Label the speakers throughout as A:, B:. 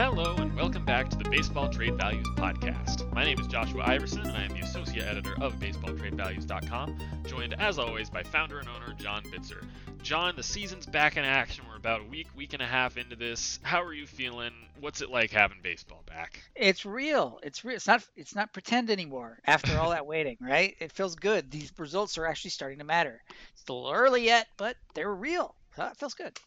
A: Hello, and welcome back to the Baseball Trade Values Podcast. My name is Joshua Iversen, and I am the associate editor of BaseballTradeValues.com, joined as always by founder and owner John Bitzer. John, the season's back in action. We're about a week, week and a half into this. How are you feeling? What's it like having baseball back?
B: It's real. It's real. It's not. It's not pretend anymore. After all that waiting, right? It feels good. These results are actually starting to matter. It's a little early yet, but they're real. It feels good.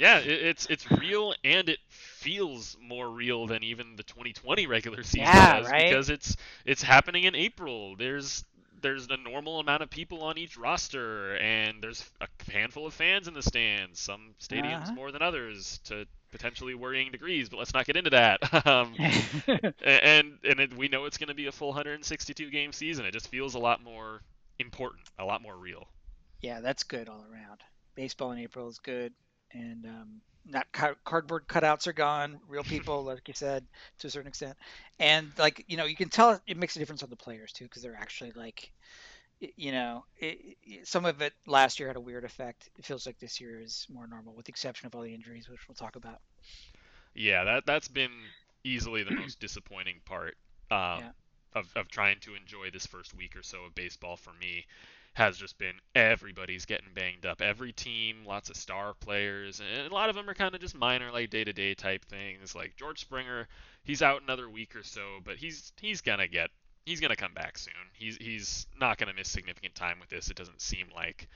A: Yeah, it, it's it's real, and it feels more real than even the 2020 regular season
B: Yeah,
A: does
B: right?
A: because it's it's happening in April. There's there's a normal amount of people on each roster, and there's a handful of fans in the stands. Some stadiums
B: Uh-huh.
A: more than others to potentially worrying degrees, but let's not get into that. um, and and it, we know it's going to be a full 162 game season. It just feels a lot more important, a lot more real.
B: yeah, that's good all around. Baseball in April is good, and um, not ca- cardboard cutouts are gone. Real people, like you said, to a certain extent, and like you know, you can tell it makes a difference on the players too, because they're actually like, you know, it, it, some of it last year had a weird effect. It feels like this year is more normal, with the exception of all the injuries, which we'll talk about.
A: Yeah, that that's been easily the most disappointing part um,
B: Yeah.
A: of of trying to enjoy this first week or so of baseball for me. Has just been everybody's getting banged up. Every team, lots of star players, and a lot of them are kind of just minor, like day-to-day type things. Like George Springer, he's out another week or so, but he's he's gonna get he's gonna come back soon. He's he's not gonna miss significant time with this. It doesn't seem like.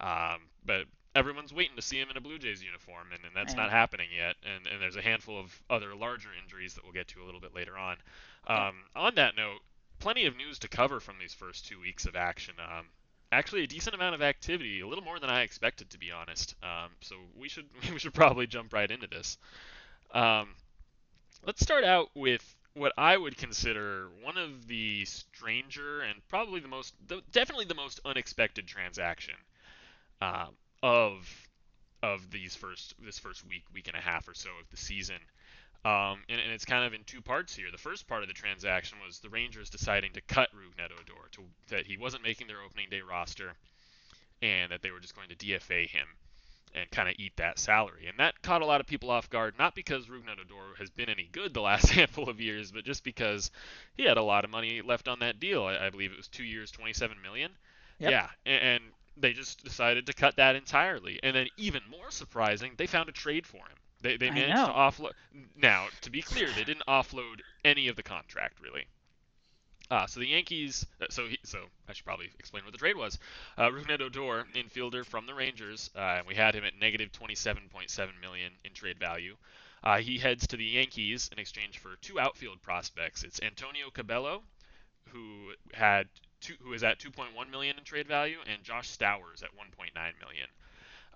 A: Um, but everyone's waiting to see him in a Blue Jays uniform, and, and that's
B: Yeah.
A: not happening yet. And, and there's a handful of other larger injuries that we'll get to a little bit later on. Um, on that note, plenty of news to cover from these first two weeks of action. Um, actually, a decent amount of activity, a little more than I expected, to be honest. Um, so we should we should probably jump right into this. Um, let's start out with what I would consider one of the stranger and probably the most, the, definitely the most unexpected transaction um, of of these first this first week, week and a half or so of the season. Um, and, and it's kind of in two parts here. The first part of the transaction was the Rangers deciding to cut Rougned Odor, to, that he wasn't making their opening day roster, and that they were just going to DFA him and kind of eat that salary. And that caught a lot of people off guard, not because Rougned Odor has been any good the last handful of years, but just because he had a lot of money left on that deal. I, I believe it was two years, 27 million.
B: Yep.
A: Yeah, and, and they just decided to cut that entirely. And then even more surprising, they found a trade for him. They, they managed to offload. Now, to be clear, they didn't offload any of the contract really. Uh, so the Yankees. uh, So he, so I should probably explain what the trade was. Uh, Rougned Odor, infielder from the Rangers, uh, and we had him at negative 27.7 million in trade value. Uh, he heads to the Yankees in exchange for two outfield prospects. It's Antonio Cabello, who had two, who is at 2.1 million in trade value, and Josh Stowers at 1.9 million.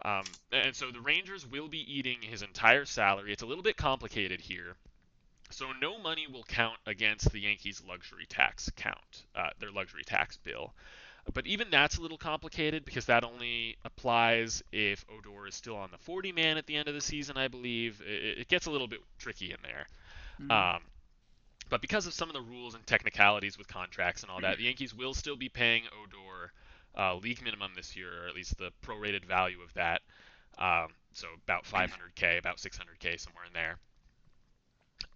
A: Um, and so the Rangers will be eating his entire salary. It's a little bit complicated here. So no money will count against the Yankees' luxury tax count, uh, their luxury tax bill. But even that's a little complicated because that only applies if Odor is still on the 40 man at the end of the season, I believe. It, it gets a little bit tricky in there.
B: Mhm.
A: Um, but because of some of the rules and technicalities with contracts and all that, the Yankees will still be paying Odor uh, league minimum this year, or at least the prorated value of that. Um, so about 500k, about 600k, somewhere in there.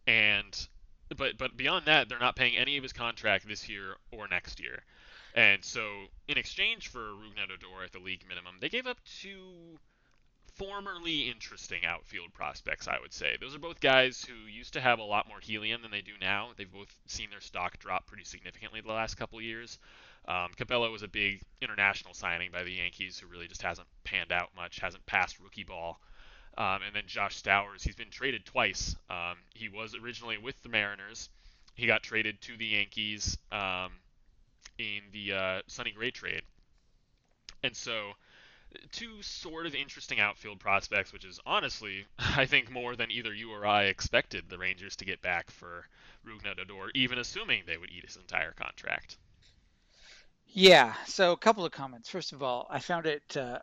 A: And but but beyond that, they're not paying any of his contract this year or next year. And so in exchange for Rougned Odor at the league minimum, they gave up two formerly interesting outfield prospects, I would say. Those are both guys who used to have a lot more helium than they do now. They've both seen their stock drop pretty significantly the last couple years. Um, was a big international signing by the Yankees who really just hasn't panned out much, hasn't passed rookie ball. Um, and then Josh Stowers, he's been traded twice. Um, he was originally with the Mariners. He got traded to the Yankees um, in the uh, Sonny Gray trade. And so, two sort of interesting outfield prospects, which is honestly, I think, more than either you or I expected the Rangers to get back for Rougned Odor, even assuming they would eat his entire contract.
B: Yeah. So a couple of comments. First of all, I found it uh,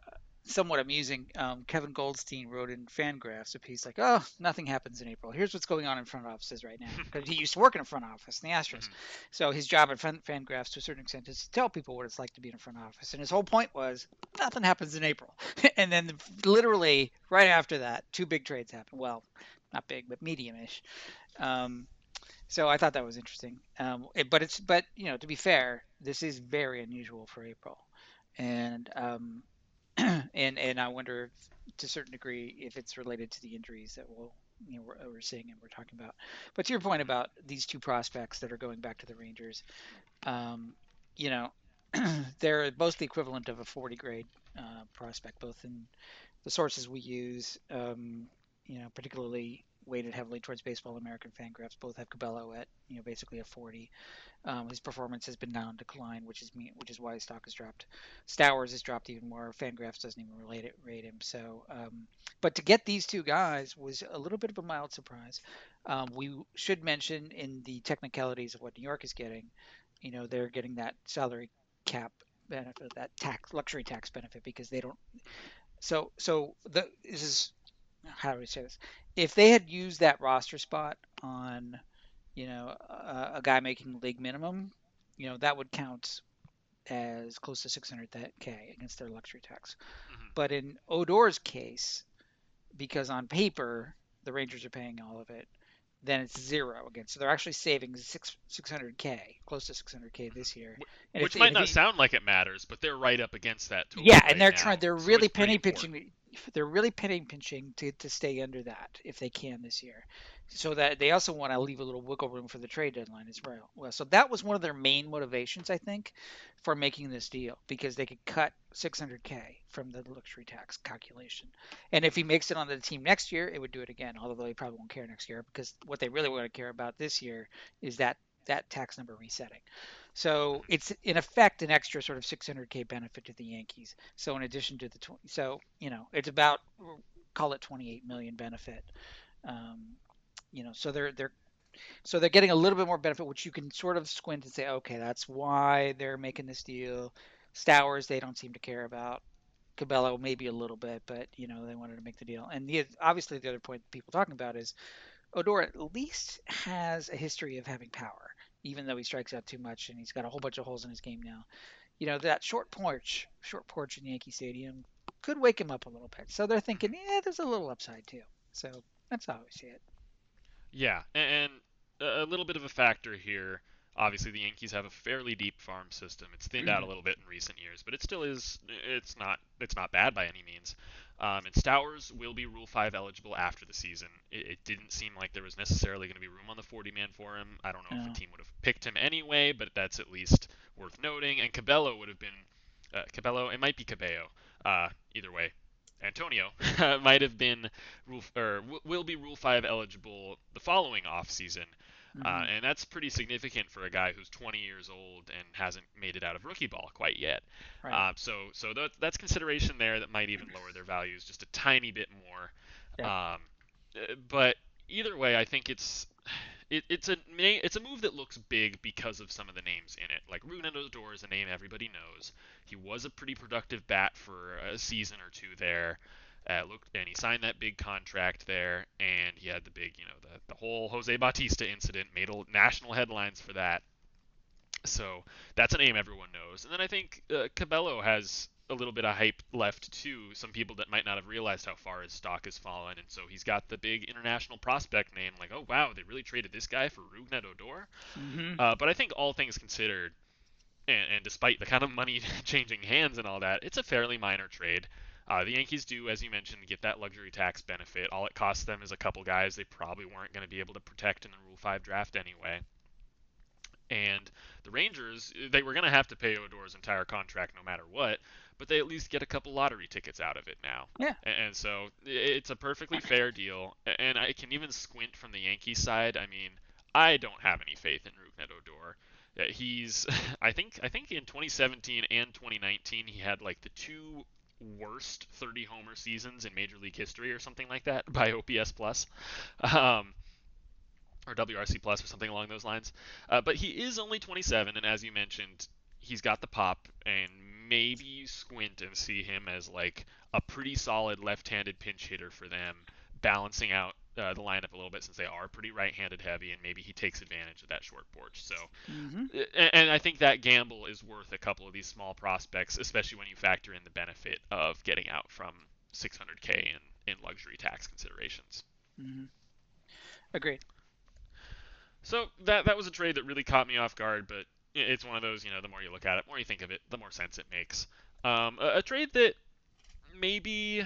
B: somewhat amusing. Um, Kevin Goldstein wrote in Fangraphs a piece like, "Oh, nothing happens in April. Here's what's going on in front offices right now." Because he used to work in a front office in the Astros,
A: Mhm.
B: so his job at Fan- Fangraphs, to a certain extent, is to tell people what it's like to be in a front office. And his whole point was, nothing happens in April. and then literally right after that, two big trades happen. Well, not big, but medium-ish. Um, so I thought that was interesting. Um, it, but it's but you know to be fair, this is very unusual for April, and um, and and I wonder if, to a certain degree if it's related to the injuries that we'll you know we're, we're seeing and we're talking about. But to your point about these two prospects that are going back to the Rangers, um, you know, they're both the equivalent of a 40 grade uh, prospect, both in the sources we use. Um, you know, particularly weighted heavily towards Baseball American Fangraphs. Both have Cabello at you know basically a 40. Um, his performance has been down in decline, which is which is why his stock has dropped. Stowers has dropped even more. Fangraphs doesn't even relate it, rate him. So, um, but to get these two guys was a little bit of a mild surprise. Um, we should mention in the technicalities of what New York is getting, you know, they're getting that salary cap benefit, that tax luxury tax benefit because they don't. So, so the this is how do we say this? If they had used that roster spot on, you know, a, a guy making league minimum, you know, that would count as close to 600k against their luxury tax. Mm-hmm. But in Odor's case, because on paper the Rangers are paying all of it, then it's zero again. So they're actually saving six 600k, close to 600k this year.
A: And Which might not sound like it matters, but they're right up against that.
B: yeah,
A: right
B: and they're
A: now.
B: trying. They're so really penny pinching they're really pinning pinching to, to stay under that if they can this year. So that they also want to leave a little wiggle room for the trade deadline as well. So that was one of their main motivations, I think, for making this deal because they could cut 600k from the luxury tax calculation. And if he makes it on the team next year, it would do it again. Although they probably won't care next year because what they really want to care about this year is that that tax number resetting. So it's in effect an extra sort of 600k benefit to the Yankees. So in addition to the 20, so you know it's about call it 28 million benefit. Um, you know, so they're they're so they're getting a little bit more benefit, which you can sort of squint and say, okay, that's why they're making this deal. Stowers they don't seem to care about. Cabello maybe a little bit, but you know they wanted to make the deal. And the, obviously the other point people talking about is Odor at least has a history of having power even though he strikes out too much and he's got a whole bunch of holes in his game now. You know, that short porch, short porch in Yankee Stadium could wake him up a little bit. So they're thinking, yeah, there's a little upside too. So that's how I see it.
A: Yeah, and a little bit of a factor here. Obviously, the Yankees have a fairly deep farm system. It's thinned out a mm-hmm. little bit in recent years, but it still is. It's not. It's not bad by any means. Um, and Stowers will be Rule 5 eligible after the season. It, it didn't seem like there was necessarily going to be room on the 40 man for him. I don't know if the team would have picked him anyway, but that's at least worth noting. And Cabello would have been. Uh, Cabello, it might be Cabello. Uh, either way, Antonio might have been rule or w- will be Rule 5 eligible the following off season. Uh, mm-hmm. Uh, and that's pretty significant for a guy who's 20 years old and hasn't made it out of rookie ball quite yet. Right. Uh, so so that, that's consideration there that might even lower their values just a tiny bit more. Yeah. Um, uh, but either way, I think it's it, it's a it's a move that looks big because of some of the names in it. Like Rougned Odor is a name everybody knows. He was a pretty productive bat for a season or two there. Uh, looked and he signed that big contract there, and he had the big, you know, the, the whole Jose Bautista incident made national headlines for that. So that's a name everyone knows. And then I think uh, Cabello has a little bit of hype left too. Some people that might not have realized how far his stock has fallen, and so he's got the big international prospect name. Like, oh wow, they really traded this guy for Rougned Odor. Mm-hmm. Uh, but I think all things considered, and, and despite the kind of money changing hands and all that, it's a fairly minor trade. Uh, the Yankees do, as you mentioned, get that luxury tax benefit. All it costs them is a couple guys they probably weren't going to be able to protect in the Rule 5 draft anyway. And the Rangers, they were going to have to pay Odor's entire contract no matter what, but they at least get a couple lottery tickets out of it now.
B: Yeah.
A: And, so it's a perfectly fair deal. And I can even squint from the Yankees side. I mean, I don't have any faith in Rougned Odor. He's, I think, I think in 2017 and 2019 he had like the two worst 30 homer seasons in Major League history or something like that by OPS plus. Um, or WRC plus or something along those lines. Uh, but he is only 27, and as you mentioned, he's got the pop, and maybe you squint and see him as like a pretty solid left-handed pinch hitter for them, balancing out uh, the lineup a little bit since they are pretty right-handed heavy, and maybe he takes advantage of that short porch. So, mm-hmm. and, and, I think that gamble is worth a couple of these small prospects, especially when you factor in the benefit of getting out from 600k in, in luxury tax considerations.
B: Mm-hmm. Agreed.
A: So that that was a trade that really caught me off guard, but it's one of those, you know, the more you look at it, the more you think of it, the more sense it makes. Um, a, a trade that maybe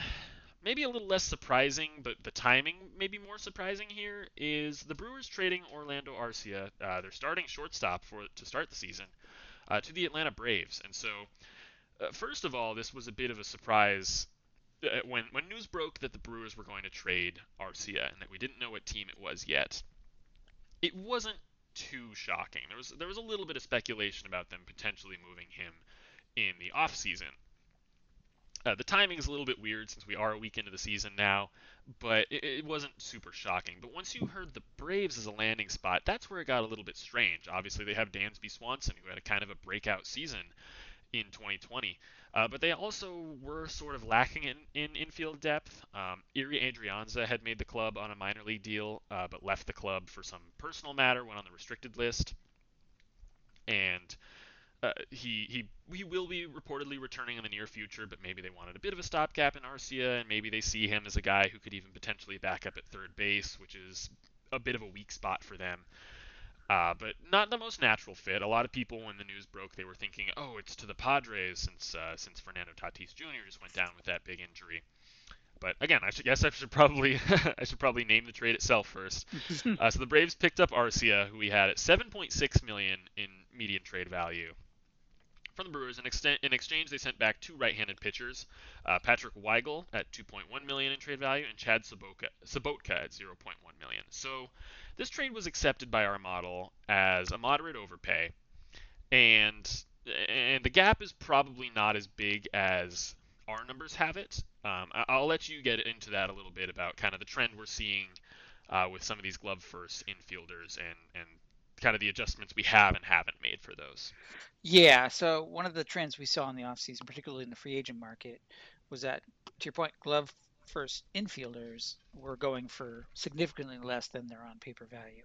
A: maybe a little less surprising, but the timing maybe more surprising here is the Brewers trading Orlando Arcia, uh, their starting shortstop for to start the season, uh, to the Atlanta Braves. And so, uh, first of all, this was a bit of a surprise uh, when when news broke that the Brewers were going to trade Arcia and that we didn't know what team it was yet it wasn't too shocking. There was there was a little bit of speculation about them potentially moving him in the off season. Uh, the timing is a little bit weird since we are a week into the season now, but it, it, wasn't super shocking. But once you heard the Braves as a landing spot, that's where it got a little bit strange. Obviously, they have Dansby Swanson, who had a kind of a breakout season in 2020. Uh, but they also were sort of lacking in, in infield depth. Um, Ehire Adrianza had made the club on a minor league deal, uh, but left the club for some personal matter, went on the restricted list. And uh, he, he he will be reportedly returning in the near future, but maybe they wanted a bit of a stopgap in Arcia, and maybe they see him as a guy who could even potentially back up at third base, which is a bit of a weak spot for them. Uh, but not the most natural fit. A lot of people, when the news broke, they were thinking, "Oh, it's to the Padres," since uh, since Fernando Tatis Jr. just went down with that big injury. But again, I should guess I should probably I should probably name the trade itself first. uh, so the Braves picked up Arcia, who we had at 7.6 million in median trade value from the Brewers. In, ex- in exchange, they sent back two right-handed pitchers, uh, Patrick Weigel at 2.1 million in trade value, and Chad Sobotka at 0.1 million. So this trade was accepted by our model as a moderate overpay, and and the gap is probably not as big as our numbers have it. Um, I'll let you get into that a little bit about kind of the trend we're seeing uh, with some of these glove first infielders and and kind of the adjustments we have and haven't made for those.
B: Yeah, so one of the trends we saw in the offseason, particularly in the free agent market, was that to your point, glove first infielders were going for significantly less than their on paper value.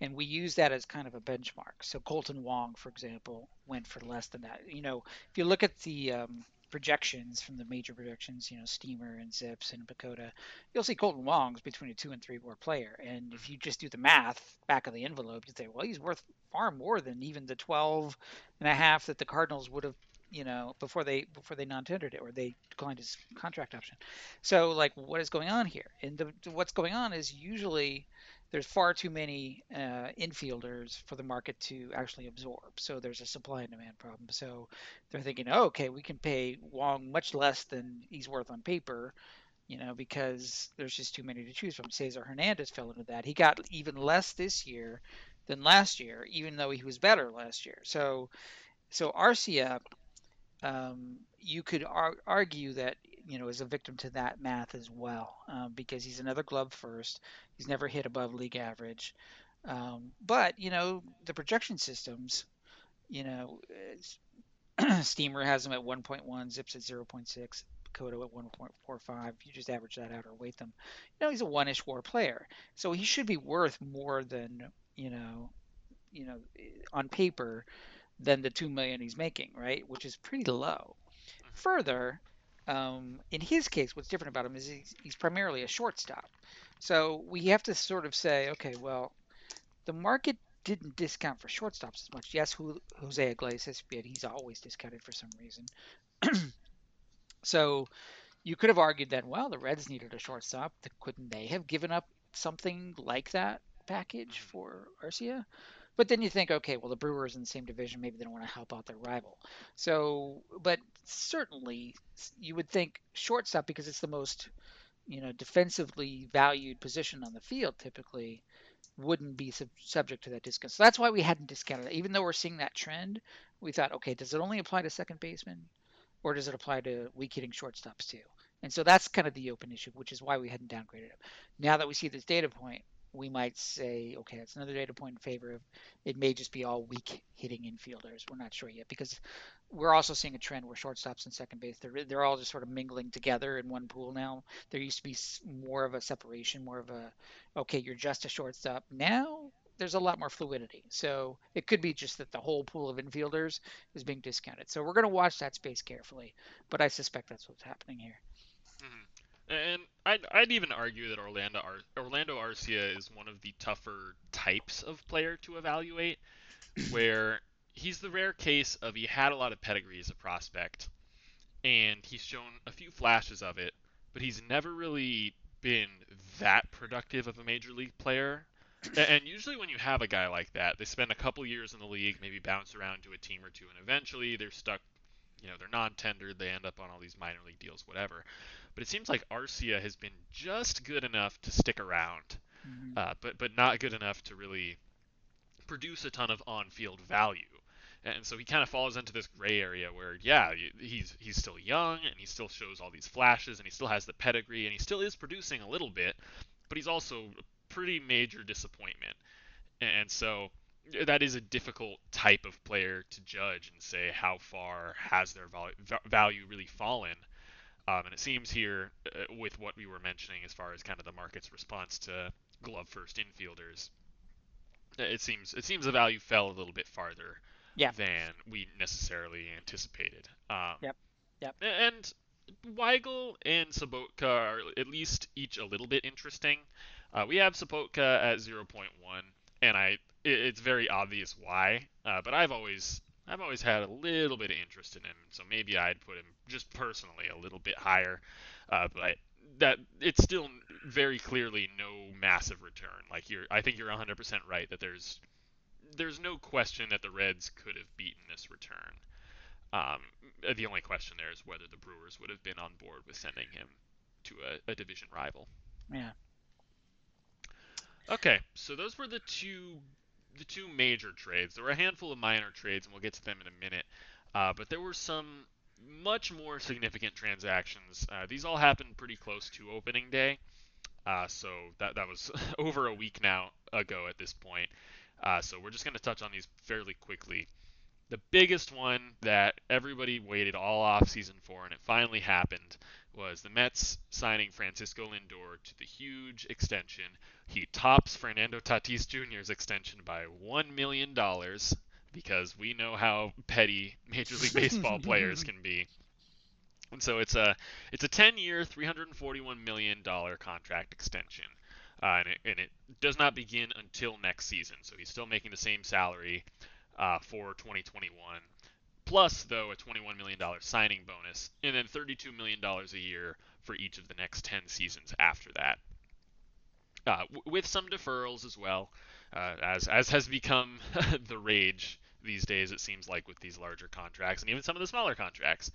B: And we use that as kind of a benchmark. So Kolten Wong, for example, went for less than that. You know, if you look at the um, projections from the major projections, you know, Steamer and Zips and PECOTA, you'll see Kolten Wong's between a two and three war player. And if you just do the math back of the envelope, you'd say, well, he's worth far more than even the 12 and a half that the Cardinals would have you know, before they before they non-tendered it or they declined his contract option. So like, what is going on here? And the, what's going on is usually there's far too many uh, infielders for the market to actually absorb. So there's a supply and demand problem. So they're thinking, oh, okay, we can pay Wong much less than he's worth on paper, you know, because there's just too many to choose from. Cesar Hernandez fell into that. He got even less this year than last year, even though he was better last year. So, so Arcia um, you could ar- argue that you know is a victim to that math as well um, because he's another glove first. He's never hit above league average, um, but you know the projection systems, you know, Steamer has him at 1.1, Zips at 0.6. PECOTA at 1.45. You just average that out or weight them. You know, he's a one-ish WAR player, so he should be worth more than you know, you know, on paper than the two million he's making, right? Which is pretty low. Further, um, in his case, what's different about him is he's, he's primarily a shortstop. So we have to sort of say, okay, well, the market didn't discount for shortstops as much. Yes, Jose Iglesias but He's always discounted for some reason. so you could have argued that, well, the Reds needed a shortstop. Couldn't they have given up something like that package for Arcia? But then you think, okay, well, the Brewers in the same division, maybe they don't want to help out their rival. So, but certainly you would think shortstop because it's the most, you know, defensively valued position on the field typically wouldn't be sub- subject to that discount. So that's why we hadn't discounted it. Even though we're seeing that trend, we thought, okay, does it only apply to second baseman or does it apply to weak hitting shortstops too? And so that's kind of the open issue, which is why we hadn't downgraded it. Now that we see this data point, we might say, okay, it's another data point in favor of it may just be all weak hitting infielders. We're not sure yet because we're also seeing a trend where shortstops and second base they're they're all just sort of mingling together in one pool now. There used to be more of a separation, more of a okay, you're just a shortstop. Now there's a lot more fluidity. So it could be just that the whole pool of infielders is being discounted. So we're going to watch that space carefully, but I suspect that's what's happening here.
A: Mm-hmm. And I'd, I'd even argue that Orlando Ar- Orlando Arcia is one of the tougher types of player to evaluate, where he's the rare case of he had a lot of pedigree as a prospect, and he's shown a few flashes of it, but he's never really been that productive of a major league player. And usually, when you have a guy like that, they spend a couple years in the league, maybe bounce around to a team or two, and eventually they're stuck. You know, they're non-tendered. They end up on all these minor league deals, whatever. But it seems like Arcia has been just good enough to stick around, mm-hmm. uh, but but not good enough to really produce a ton of on-field value and so he kind of falls into this gray area where yeah he's he's still young and he still shows all these flashes and he still has the pedigree and he still is producing a little bit but he's also a pretty major disappointment and so that is a difficult type of player to judge and say how far has their value really fallen um, and it seems here uh, with what we were mentioning as far as kind of the market's response to glove first infielders it seems it seems the value fell a little bit farther
B: yeah.
A: than we necessarily anticipated. Um,
B: yep. Yep.
A: And Weigel and Sobotka are at least each a little bit interesting. Uh, we have Sobotka at 0.1, and I it, it's very obvious why. Uh, but I've always I've always had a little bit of interest in him, so maybe I'd put him just personally a little bit higher. Uh, but that it's still very clearly no massive return. Like you're, I think you're 100% right that there's there's no question that the Reds could have beaten this return. Um, the only question there is whether the Brewers would have been on board with sending him to a, a division rival.
B: Yeah.
A: Okay, so those were the two the two major trades. There were a handful of minor trades, and we'll get to them in a minute. Uh, but there were some much more significant transactions. Uh, these all happened pretty close to opening day, uh, so that that was over a week now ago at this point. Uh, so we're just going to touch on these fairly quickly. The biggest one that everybody waited all off season for, and it finally happened, was the Mets signing Francisco Lindor to the huge extension. He tops Fernando Tatis Jr.'s extension by $1 million because we know how petty Major League Baseball players can be. And so it's a it's a 10-year, 341 million dollar contract extension uh, and, it, and, it, does not begin until next season. So he's still making the same salary uh, for 2021, plus though a 21 million dollar signing bonus, and then 32 million dollars a year for each of the next 10 seasons after that, uh, w- with some deferrals as well, uh, as as has become the rage these days. It seems like with these larger contracts and even some of the smaller contracts.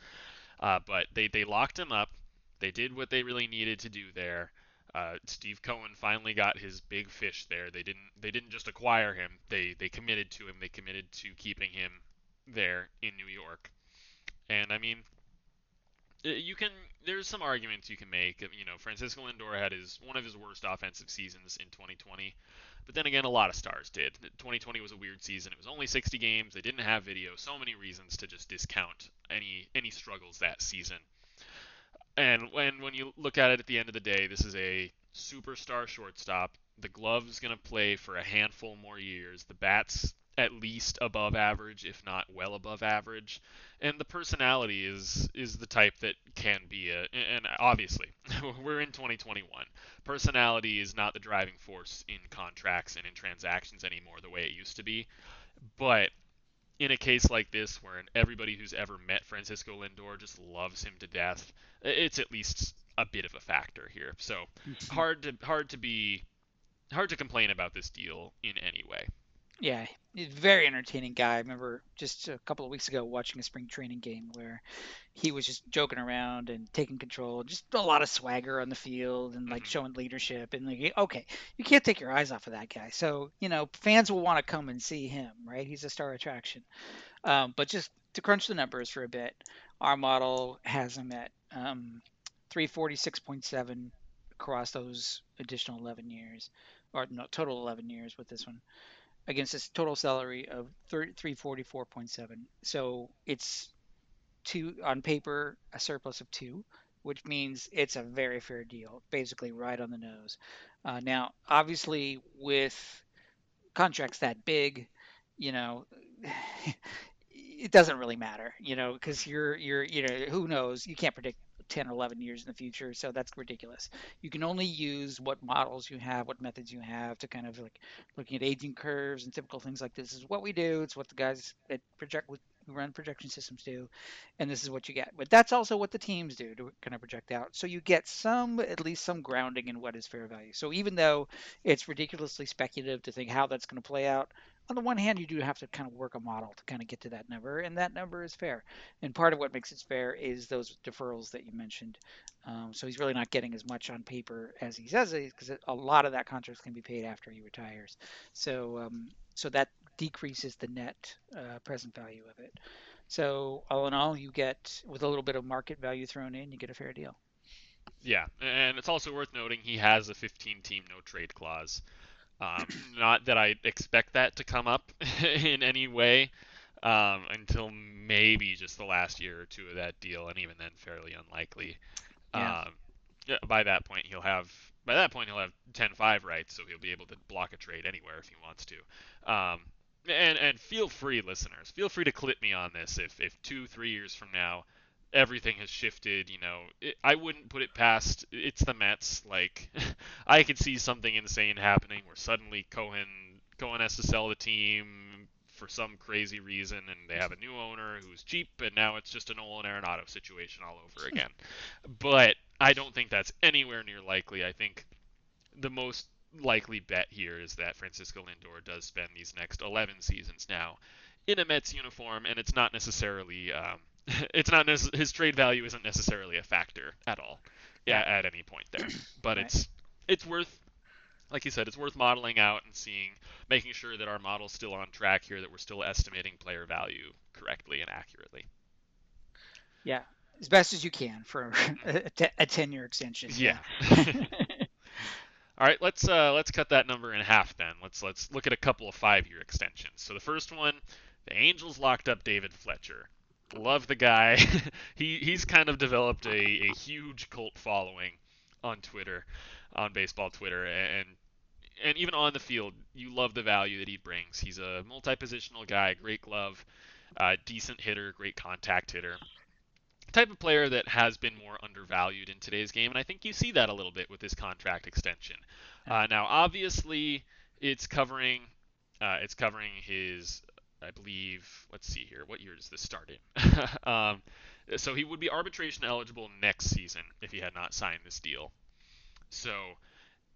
A: Uh, but they they locked him up. They did what they really needed to do there. Uh, Steve Cohen finally got his big fish there. They didn't they didn't just acquire him. They they committed to him. They committed to keeping him there in New York. And I mean, you can there's some arguments you can make. You know, Francisco Lindor had his one of his worst offensive seasons in 2020. But then again, a lot of stars did. 2020 was a weird season. It was only 60 games. They didn't have video. So many reasons to just discount any any struggles that season. And when when you look at it at the end of the day, this is a superstar shortstop. The glove's going to play for a handful more years. The bat's at least above average, if not well above average. And the personality is is the type that can be a and obviously we're in 2021. Personality is not the driving force in contracts and in transactions anymore the way it used to be. But in a case like this, where everybody who's ever met Francisco Lindor just loves him to death, it's at least a bit of a factor here. So mm-hmm. hard to hard to be hard to complain about this deal in any way.
B: Yeah, He's a very entertaining guy. I remember just a couple of weeks ago watching a spring training game where he was just joking around and taking control, just a lot of swagger on the field and like mm-hmm. showing leadership and like okay, you can't take your eyes off of that guy. So you know fans will want to come and see him, right? He's a star attraction. Um, but just to crunch the numbers for a bit, our model has him at um, 346.7 across those additional 11 years, or no, total 11 years with this one against this total salary of 344.7. So it's two on paper a surplus of two, which means it's a very fair deal, basically right on the nose. Uh, now, obviously, with contracts that big, you know, it doesn't really matter, you know, because you're you're you know who knows you can't predict 10 or 11 years in the future. So that's ridiculous. You can only use what models you have, what methods you have to kind of like looking at aging curves and typical things like this is what we do. It's what the guys that project with run projection systems do, and this is what you get. But that's also what the teams do to kind of project out. So you get some, at least some grounding in what is fair value. So even though it's ridiculously speculative to think how that's going to play out, on the one hand, you do have to kind of work a model to kind of get to that number, and that number is fair. And part of what makes it fair is those deferrals that you mentioned. Um, so he's really not getting as much on paper as he says because a lot of that contract can be paid after he retires. So um, so that decreases the net uh, present value of it. So all in all, you get with a little bit of market value thrown in, you get a fair deal.
A: Yeah, and it's also worth noting he has a 15-team no trade clause. Um, not that I expect that to come up in any way um, until maybe just the last year or two of that deal, and even then, fairly unlikely. Yeah. Um, yeah, by that point, he'll have by that point he'll have 10-5 rights, so he'll be able to block a trade anywhere if he wants to. Um, and and feel free, listeners, feel free to clip me on this if if two three years from now everything has shifted. You know, it, I wouldn't put it past. It's the Mets. Like, I could see something insane happening where suddenly Cohen Cohen has to sell the team for some crazy reason, and they have a new owner who's cheap, and now it's just a Nolan Arenado situation all over again. but I don't think that's anywhere near likely. I think the most likely bet here is that Francisco Lindor does spend these next 11 seasons now in a Mets uniform, and it's not necessarily um, it's not his trade value isn't necessarily a factor at all yeah. at, any point there. But right. it's it's worth like you said, it's worth modeling out and seeing, making sure that our model's still on track here, that we're still estimating player value correctly and accurately.
B: Yeah, as best as you can for a, a ten-year extension.
A: Yeah. All right, let's uh, let's cut that number in half then. Let's let's look at a couple of five-year extensions. So the first one, the Angels locked up David Fletcher. Love the guy. he he's kind of developed a, a huge cult following on Twitter, on baseball Twitter, and and even on the field, you love the value that he brings. He's a multi-positional guy, great glove, uh, decent hitter, great contact hitter type of player that has been more undervalued in today's game, and I think you see that a little bit with this contract extension. Uh, now, obviously, it's covering uh, it's covering his, I believe. Let's see here, what year does this start in? um, so he would be arbitration eligible next season if he had not signed this deal. So,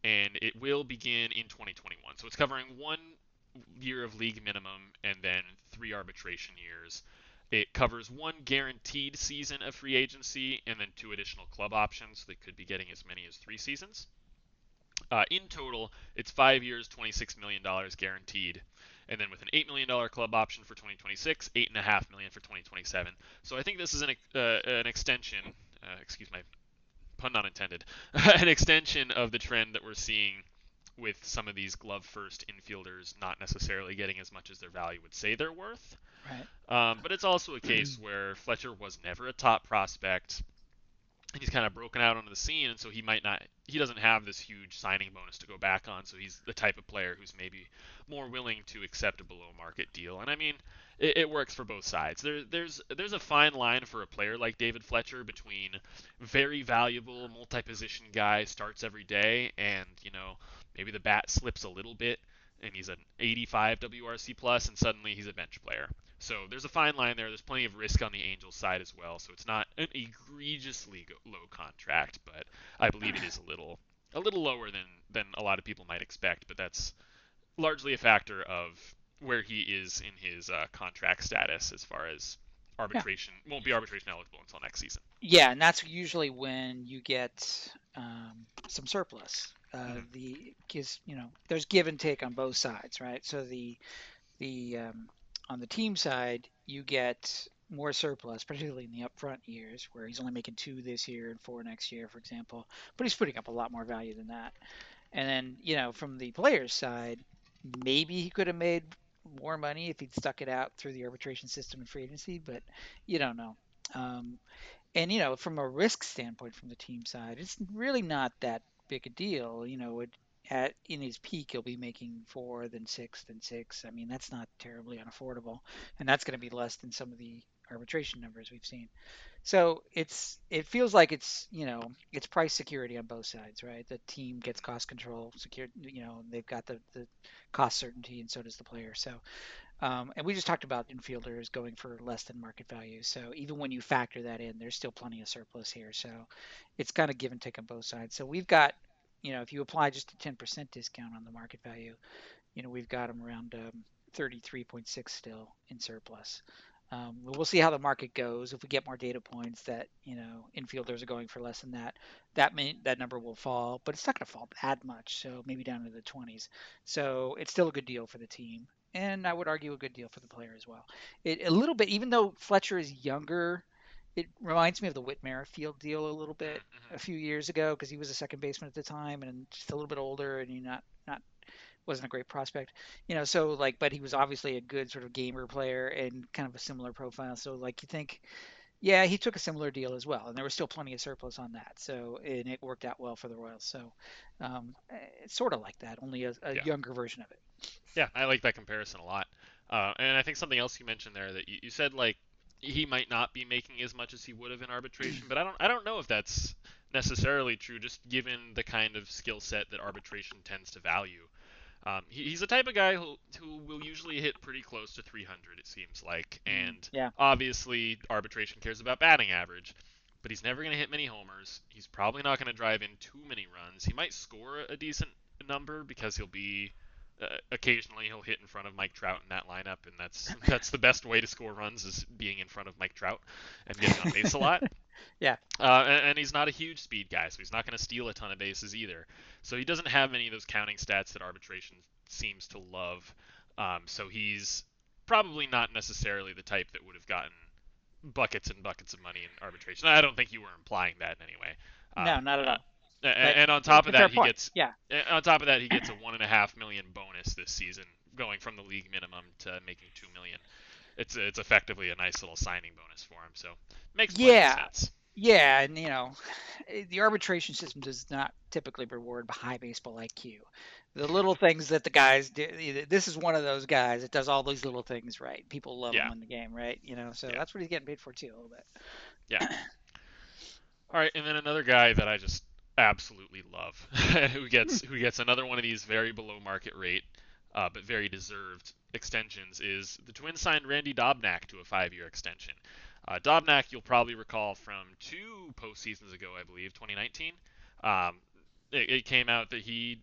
A: and it will begin in 2021. So it's covering one year of league minimum and then three arbitration years. It covers one guaranteed season of free agency and then two additional club options that could be getting as many as three seasons. Uh, in total, it's five years, $26 million guaranteed, and then with an $8 million club option for 2026, 8.5 million for 2027. So I think this is an, uh, an extension, uh, excuse my pun not intended, an extension of the trend that we're seeing with some of these glove first infielders not necessarily getting as much as their value would say they're worth.
B: Right.
A: Um, but it's also a case where Fletcher was never a top prospect. He's kind of broken out onto the scene, and so he might not. He doesn't have this huge signing bonus to go back on, so he's the type of player who's maybe more willing to accept a below market deal. And I mean, it, it works for both sides. There, there's there's a fine line for a player like David Fletcher between very valuable multi-position guy starts every day, and you know maybe the bat slips a little bit, and he's an 85 WRC plus, and suddenly he's a bench player. So there's a fine line there. There's plenty of risk on the Angels side as well. So it's not an egregiously low contract, but I believe it is a little a little lower than than a lot of people might expect. But that's largely a factor of where he is in his uh, contract status as far as arbitration yeah. won't be arbitration eligible until next season.
B: Yeah, and that's usually when you get um, some surplus. Uh, mm-hmm. The is you know there's give and take on both sides, right? So the the um, on the team side, you get more surplus, particularly in the upfront years, where he's only making two this year and four next year, for example. But he's putting up a lot more value than that. And then, you know, from the player's side, maybe he could have made more money if he'd stuck it out through the arbitration system and free agency, but you don't know. Um, and you know, from a risk standpoint, from the team side, it's really not that big a deal. You know, it, at in his peak he'll be making four, then six, then six. I mean that's not terribly unaffordable, and that's going to be less than some of the arbitration numbers we've seen. So it's it feels like it's you know it's price security on both sides, right? The team gets cost control, secure, you know, they've got the, the cost certainty, and so does the player. So um, and we just talked about infielders going for less than market value. So even when you factor that in, there's still plenty of surplus here. So it's kind of give and take on both sides. So we've got, you know, if you apply just a 10% discount on the market value, you know, we've got them around um, 33.6 still in surplus. Um, we'll see how the market goes. If we get more data points that you know infielders are going for less than that, that may, that number will fall, but it's not going to fall that much. So maybe down to the 20s. So it's still a good deal for the team and I would argue a good deal for the player as well. It, a little bit, even though Fletcher is younger, it reminds me of the Whit Merrifield deal a little bit mm-hmm. a few years ago because he was a second baseman at the time and just a little bit older and he not not wasn't a great prospect, you know. So like, but he was obviously a good sort of gamer player and kind of a similar profile. So like, you think. Yeah, he took a similar deal as well, and there was still plenty of surplus on that. So, and it worked out well for the Royals. So, um, it's sort of like that, only a, a yeah. younger version of it.
A: Yeah, I like that comparison a lot. Uh, and I think something else you mentioned there that you, you said like he might not be making as much as he would have in arbitration, but I don't I don't know if that's necessarily true, just given the kind of skill set that arbitration tends to value. Um, he, he's the type of guy who, who will usually hit pretty close to 300, it seems like, mm, and
B: yeah.
A: obviously arbitration cares about batting average, but he's never going to hit many homers. He's probably not going to drive in too many runs. He might score a decent number because he'll be uh, occasionally he'll hit in front of Mike Trout in that lineup, and that's that's the best way to score runs is being in front of Mike Trout and getting on base a lot.
B: yeah.
A: Uh, and, and, he's not a huge speed guy, so he's not going to steal a ton of bases either. So he doesn't have any of those counting stats that arbitration seems to love. Um, so he's probably not necessarily the type that would have gotten buckets and buckets of money in arbitration. I don't think you were implying that in any way.
B: no, not at all.
A: And, and on top of that, he
B: point.
A: gets
B: yeah.
A: On top of that, he gets a one and a half million bonus this season, going from the league minimum to making two million. It's it's effectively a nice little signing bonus for him. So makes
B: yeah.
A: sense.
B: Yeah, and you know, the arbitration system does not typically reward high baseball IQ. The little things that the guys do. This is one of those guys that does all these little things right. People love yeah. him in the game, right? You know, so yeah. that's what he's getting paid for too, a little bit.
A: Yeah. all right, and then another guy that I just absolutely love, who gets who gets another one of these very below market rate, uh, but very deserved extensions is the Twins signed Randy Dobnak to a five-year extension. Uh, Dobnak, you'll probably recall from two postseasons ago, I believe, 2019. Um, it, it, came out that he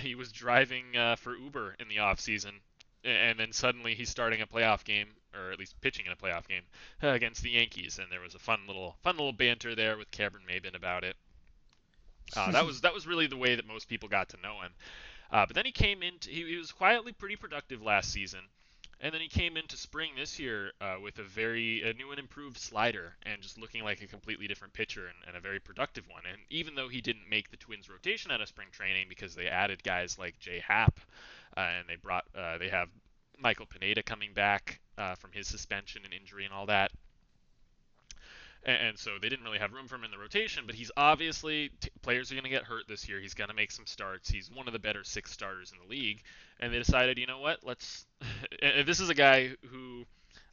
A: he was driving uh, for Uber in the off season, and then suddenly he's starting a playoff game, or at least pitching in a playoff game against the Yankees, and there was a fun little fun little banter there with Cameron Maybin about it. Uh, that was that was really the way that most people got to know him. Uh, but then he came into he, he, was quietly pretty productive last season, and then he came into spring this year uh, with a very a new and improved slider and just looking like a completely different pitcher and, and, a very productive one. And even though he didn't make the Twins rotation out of spring training because they added guys like J.A. Happ uh, and they brought uh, they have Michael Pineda coming back uh, from his suspension and injury and all that and, so they didn't really have room for him in the rotation. But he's obviously t- players are going to get hurt this year. He's going to make some starts. He's one of the better six starters in the league, and they decided, you know what, let's. this is a guy who.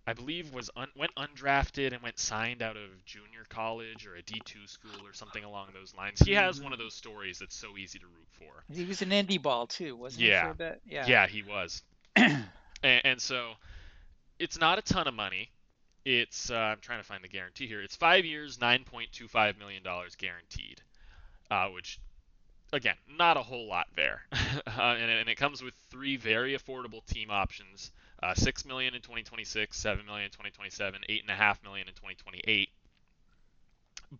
A: I believe was un- went undrafted and went signed out of junior college or a D2 school or something along those lines. He has one of those stories that's so easy to root for.
B: He was an indie ball too, wasn't
A: yeah.
B: he? For a bit?
A: Yeah. Yeah, he was. and, and so it's not a ton of money. It's uh, I'm trying to find the guarantee here. It's five years, 9.25 million dollars guaranteed, uh, which again, not a whole lot there. uh, and, and, it comes with three very affordable team options: uh, six million in 2026, seven million in 2027, eight and a half million in 2028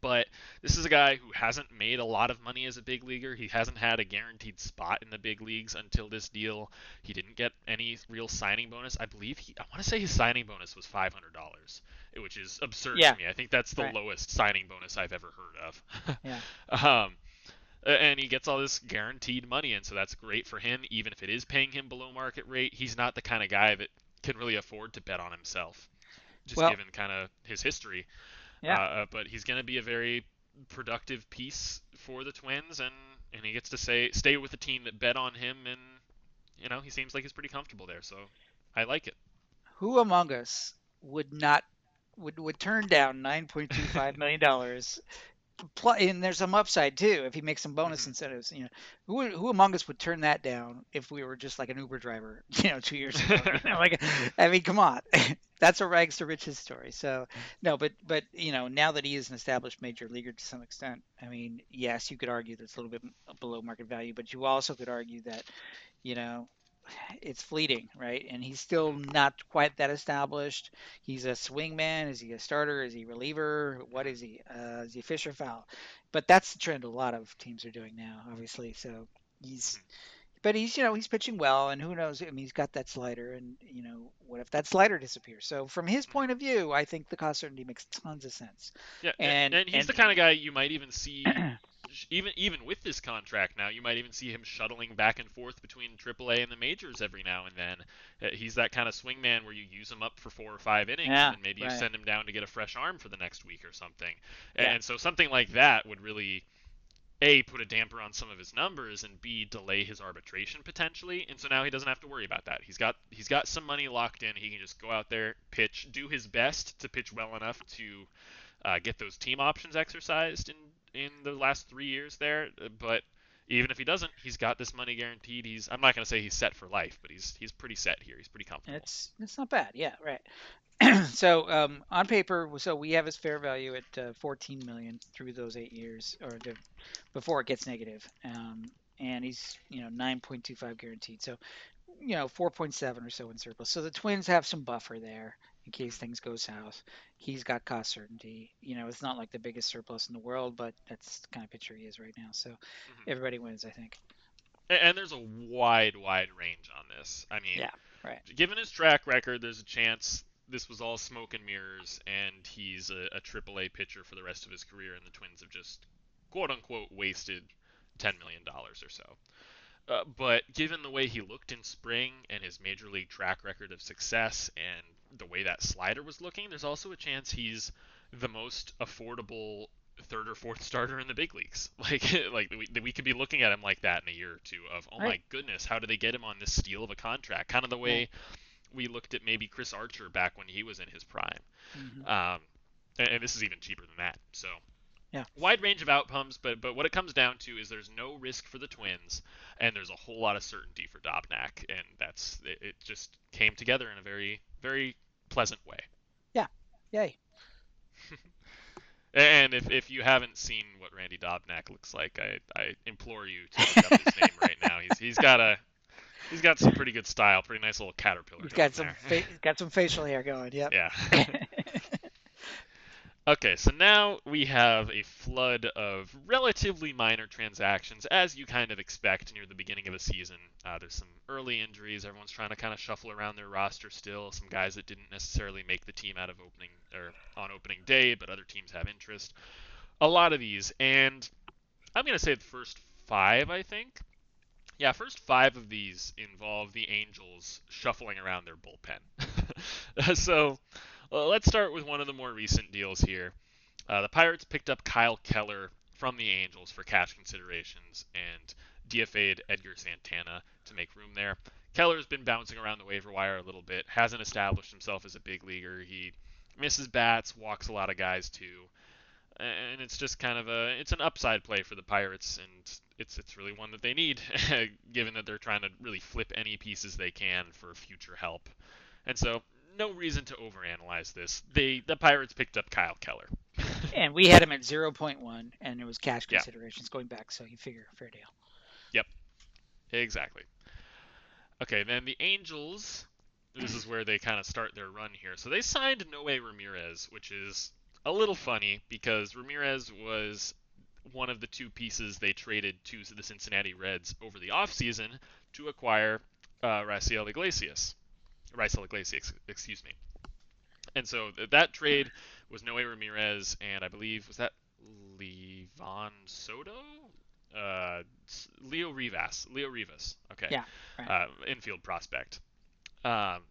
A: but this is a guy who hasn't made a lot of money as a big leaguer. He hasn't had a guaranteed spot in the big leagues until this deal. He didn't get any real signing bonus. I believe he, I want to say his signing bonus was $500, which is absurd
B: yeah.
A: to me. I think that's the
B: right.
A: lowest signing bonus I've ever heard of.
B: yeah.
A: Um, and he gets all this guaranteed money, and so that's great for him. Even if it is paying him below market rate, he's not the kind of guy that can really afford to bet on himself, just
B: well,
A: given kind of his history.
B: Yeah.
A: Uh, but he's going to be a very productive piece for the Twins, and and he gets to say stay with the team that bet on him, and you know he seems like he's pretty comfortable there. So I like it.
B: Who among us would not would would turn down 9.25 million dollars and there's some upside too if he makes some bonus mm-hmm. incentives. You know, who who among us would turn that down if we were just like an Uber driver, you know, two years ago? you know, like, I mean, come on, that's a rags to riches story. So no, but but you know, now that he is an established major leaguer to some extent, I mean, yes, you could argue that's a little bit below market value, but you also could argue that, you know, it's fleeting, right? And he's still not quite that established. He's a swingman. Is he a starter? Is he reliever? What is he? Uh, is he fish or foul? But that's the trend a lot of teams are doing now, obviously. So he's, but he's you know he's pitching well, and who knows? I mean, he's got that slider, and you know what if that slider disappears? So from his point of view, I think the cost certainty makes tons of sense.
A: Yeah, and and he's and, the kind of guy you might even see even even with this contract now, you might even see him shuttling back and forth between AAA and the majors every now and then. Uh, he's that kind of swingman where you use him up for four or five innings, yeah, and maybe right. you send him down to get a fresh arm for the next week or something. Yeah. And so something like that would really a put a damper on some of his numbers and b delay his arbitration potentially and so now he doesn't have to worry about that. He's got he's got some money locked in. He can just go out there pitch do his best to pitch well enough to uh, get those team options exercised and in the last three years there, but even if he doesn't, he's got this money guaranteed. He's I'm not going to say he's set for life, but he's he's pretty set here. He's pretty comfortable.
B: It's it's not bad. Yeah, right. so um, on paper, so we have his fair value at uh, 14 million through those eight years, or the, before it gets negative. Um, and he's you know 9.25 guaranteed. So you know 4.7 or so in surplus. So the Twins have some buffer there in case things go south. He's got cost certainty. You know, it's not like the biggest surplus in the world, but that's the kind of pitcher he is right now. So mm-hmm. everybody wins, I think.
A: And there's a wide, wide range on this. I mean,
B: yeah, right.
A: Given his track record, there's a chance this was all smoke and mirrors, and he's a, a AAA pitcher for the rest of his career, and the Twins have just quote unquote wasted ten million dollars or so. Uh, but given the way he looked in spring and his major league track record of success and the way that slider was looking, there's also a chance he's the most affordable third or fourth starter in the big leagues. Like like we, we could be looking at him like that in a year or two of oh right. my goodness, how did they get him on this steal of a contract? Kind of the way yeah. we looked at maybe Chris Archer back when he was in his prime. Mm-hmm. Um, and, and, this is even cheaper than that. So
B: yeah.
A: Wide range of outcomes, but but what it comes down to is there's no risk for the Twins, and there's a whole lot of certainty for Dobnak, and that's it, it just came together in a very very pleasant way.
B: Yeah. Yay.
A: and if, if you haven't seen what Randy Dobnak looks like, I, I implore you to look up his name right now. He's he's got a he's got some pretty good style, pretty nice little caterpillar.
B: He's got some fa- got some facial hair going. Yep.
A: Yeah. Okay, so now we have a flood of relatively minor transactions, as you kind of expect near the beginning of a season. Uh, there's some early injuries. Everyone's trying to kind of shuffle around their roster still. Some guys that didn't necessarily make the team out of opening or on opening day, but other teams have interest. A lot of these, and I'm to say the first five, I think. Yeah, first five of these involve the Angels shuffling around their bullpen. so well, let's start with one of the more recent deals here. Uh, the Pirates picked up Kyle Keller from the Angels for cash considerations and DFA'd Edgar Santana to make room there. Keller's been bouncing around the waiver wire a little bit, hasn't established himself as a big leaguer. He misses bats, walks a lot of guys too, and it's just kind of a it's an upside play for the Pirates, and it's it's really one that they need, given that they're trying to really flip any pieces they can for future help. And so no reason to overanalyze this. They the Pirates picked up Kyle Keller.
B: and we had him at 0.1 and it was cash considerations yeah. going back, so you figure fair deal.
A: Yep. Exactly. Okay, then the Angels this is where they kind of start their run here. So they signed Noe Ramirez, which is a little funny because Ramirez was one of the two pieces they traded to the Cincinnati Reds over the offseason to acquire uh, Raisel Iglesias. Raisel Iglesias, excuse me. And so th- that trade was Noe Ramirez, and I believe was that Livan Soto, uh, Leo Rivas, Leo Rivas. Okay.
B: Yeah. Right.
A: Uh, infield prospect. Um,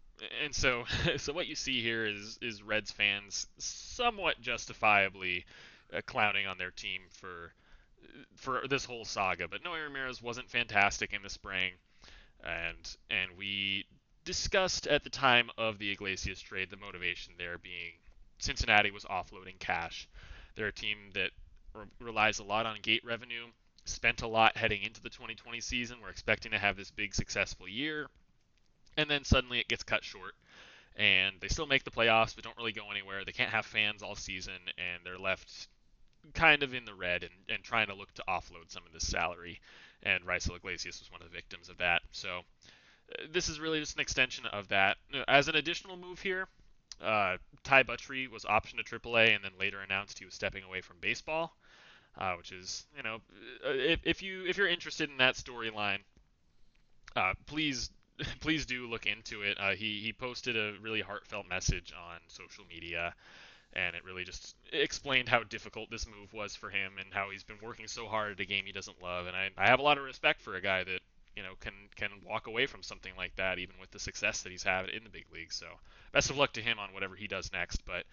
A: and so, so what you see here is is Reds fans somewhat justifiably uh, clowning on their team for for this whole saga. But Noe Ramirez wasn't fantastic in the spring, and and we discussed at the time of the Iglesias trade the motivation there being Cincinnati was offloading cash. They're a team that re- relies a lot on gate revenue, spent a lot heading into the 2020 season. We're expecting to have this big successful year, and then suddenly it gets cut short. And they still make the playoffs, but don't really go anywhere. They can't have fans all season, and they're left kind of in the red and, and trying to look to offload some of this salary. And Raisel Iglesias was one of the victims of that. So this is really just an extension of that. As an additional move here, uh, Ty Buttrey was optioned to AAA and then later announced he was stepping away from baseball, uh, which is you know uh, if, if you if you're interested in that storyline, uh, please please do look into it. Uh, he he posted a really heartfelt message on social media, and it really just explained how difficult this move was for him and how he's been working so hard at a game he doesn't love. And I I have a lot of respect for a guy that you know can can walk away from something like that even with the success that he's had in the big leagues. So best of luck to him on whatever he does next. But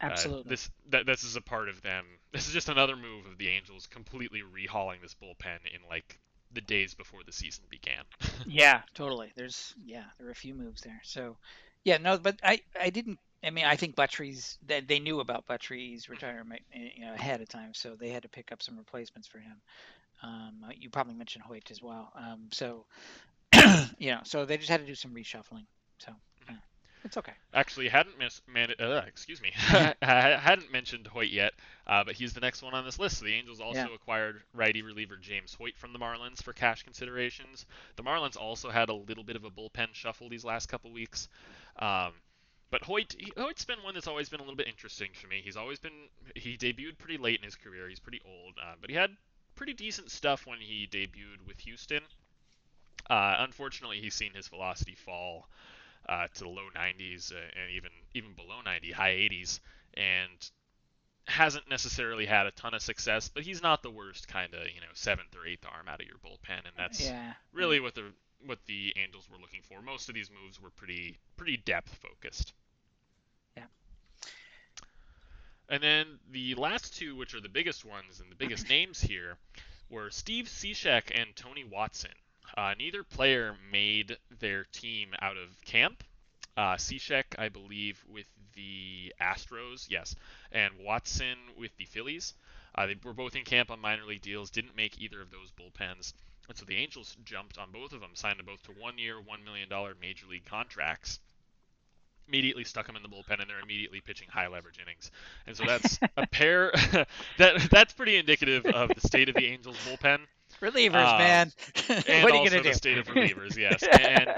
B: uh, absolutely,
A: this that this is a part of them. This is just another move of the Angels completely rehauling this bullpen in like the days before the season began.
B: yeah, totally. There's yeah, there were a few moves there. So yeah, no, but I I didn't. I mean, I think Buttrey's they, they knew about Buttrey's retirement eh, you know, ahead of time, so they had to pick up some replacements for him. Um, you probably mentioned Hoyt as well. Um, so you know, so they just had to do some reshuffling. So it's okay.
A: Actually, hadn't miss, man, uh, excuse me, I hadn't mentioned Hoyt yet, uh, but he's the next one on this list. So the Angels also yeah. acquired righty reliever James Hoyt from the Marlins for cash considerations. The Marlins also had a little bit of a bullpen shuffle these last couple weeks. Um, but Hoyt, he, Hoyt's been one that's always been a little bit interesting for me. He's always been he debuted pretty late in his career. He's pretty old, uh, but he had pretty decent stuff when he debuted with Houston. Uh, unfortunately, he's seen his velocity fall uh, to the low 90s uh, and even even below 90, high 80s, and hasn't necessarily had a ton of success. But he's not the worst kind of you know seventh or eighth arm out of your bullpen, and that's
B: yeah.
A: really what the what the Angels were looking for. Most of these moves were pretty pretty depth focused.
B: Yeah.
A: And then the last two, which are the biggest ones and the biggest names here, were Steve Cishek and Tony Watson. Uh, neither player made their team out of camp. Uh, Cishek, I believe, with the Astros, yes, and Watson with the Phillies. Uh, they were both in camp on minor league deals, didn't make either of those bullpens. And so the Angels jumped on both of them, signed them both to one year, $1 million major league contracts. Immediately stuck them in the bullpen, and they're immediately pitching high leverage innings. And so that's a pair that that's pretty indicative of the state of the Angels bullpen.
B: Relievers, um, man.
A: what are you gonna do? the state of relievers, yes. And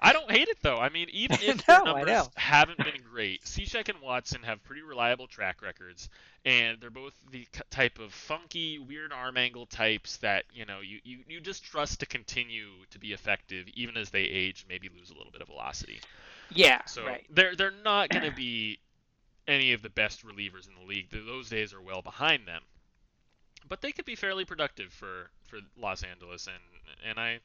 A: I don't hate it though. I mean, even if
B: no,
A: the numbers haven't been great, Cishek and Watson have pretty reliable track records, and they're both the type of funky, weird arm angle types that you know you, you, you just trust to continue to be effective even as they age, maybe lose a little bit of velocity.
B: Yeah.
A: So
B: right.
A: they're they're not going to be any of the best relievers in the league. Those days are well behind them but they could be fairly productive for for Los Angeles, and and I,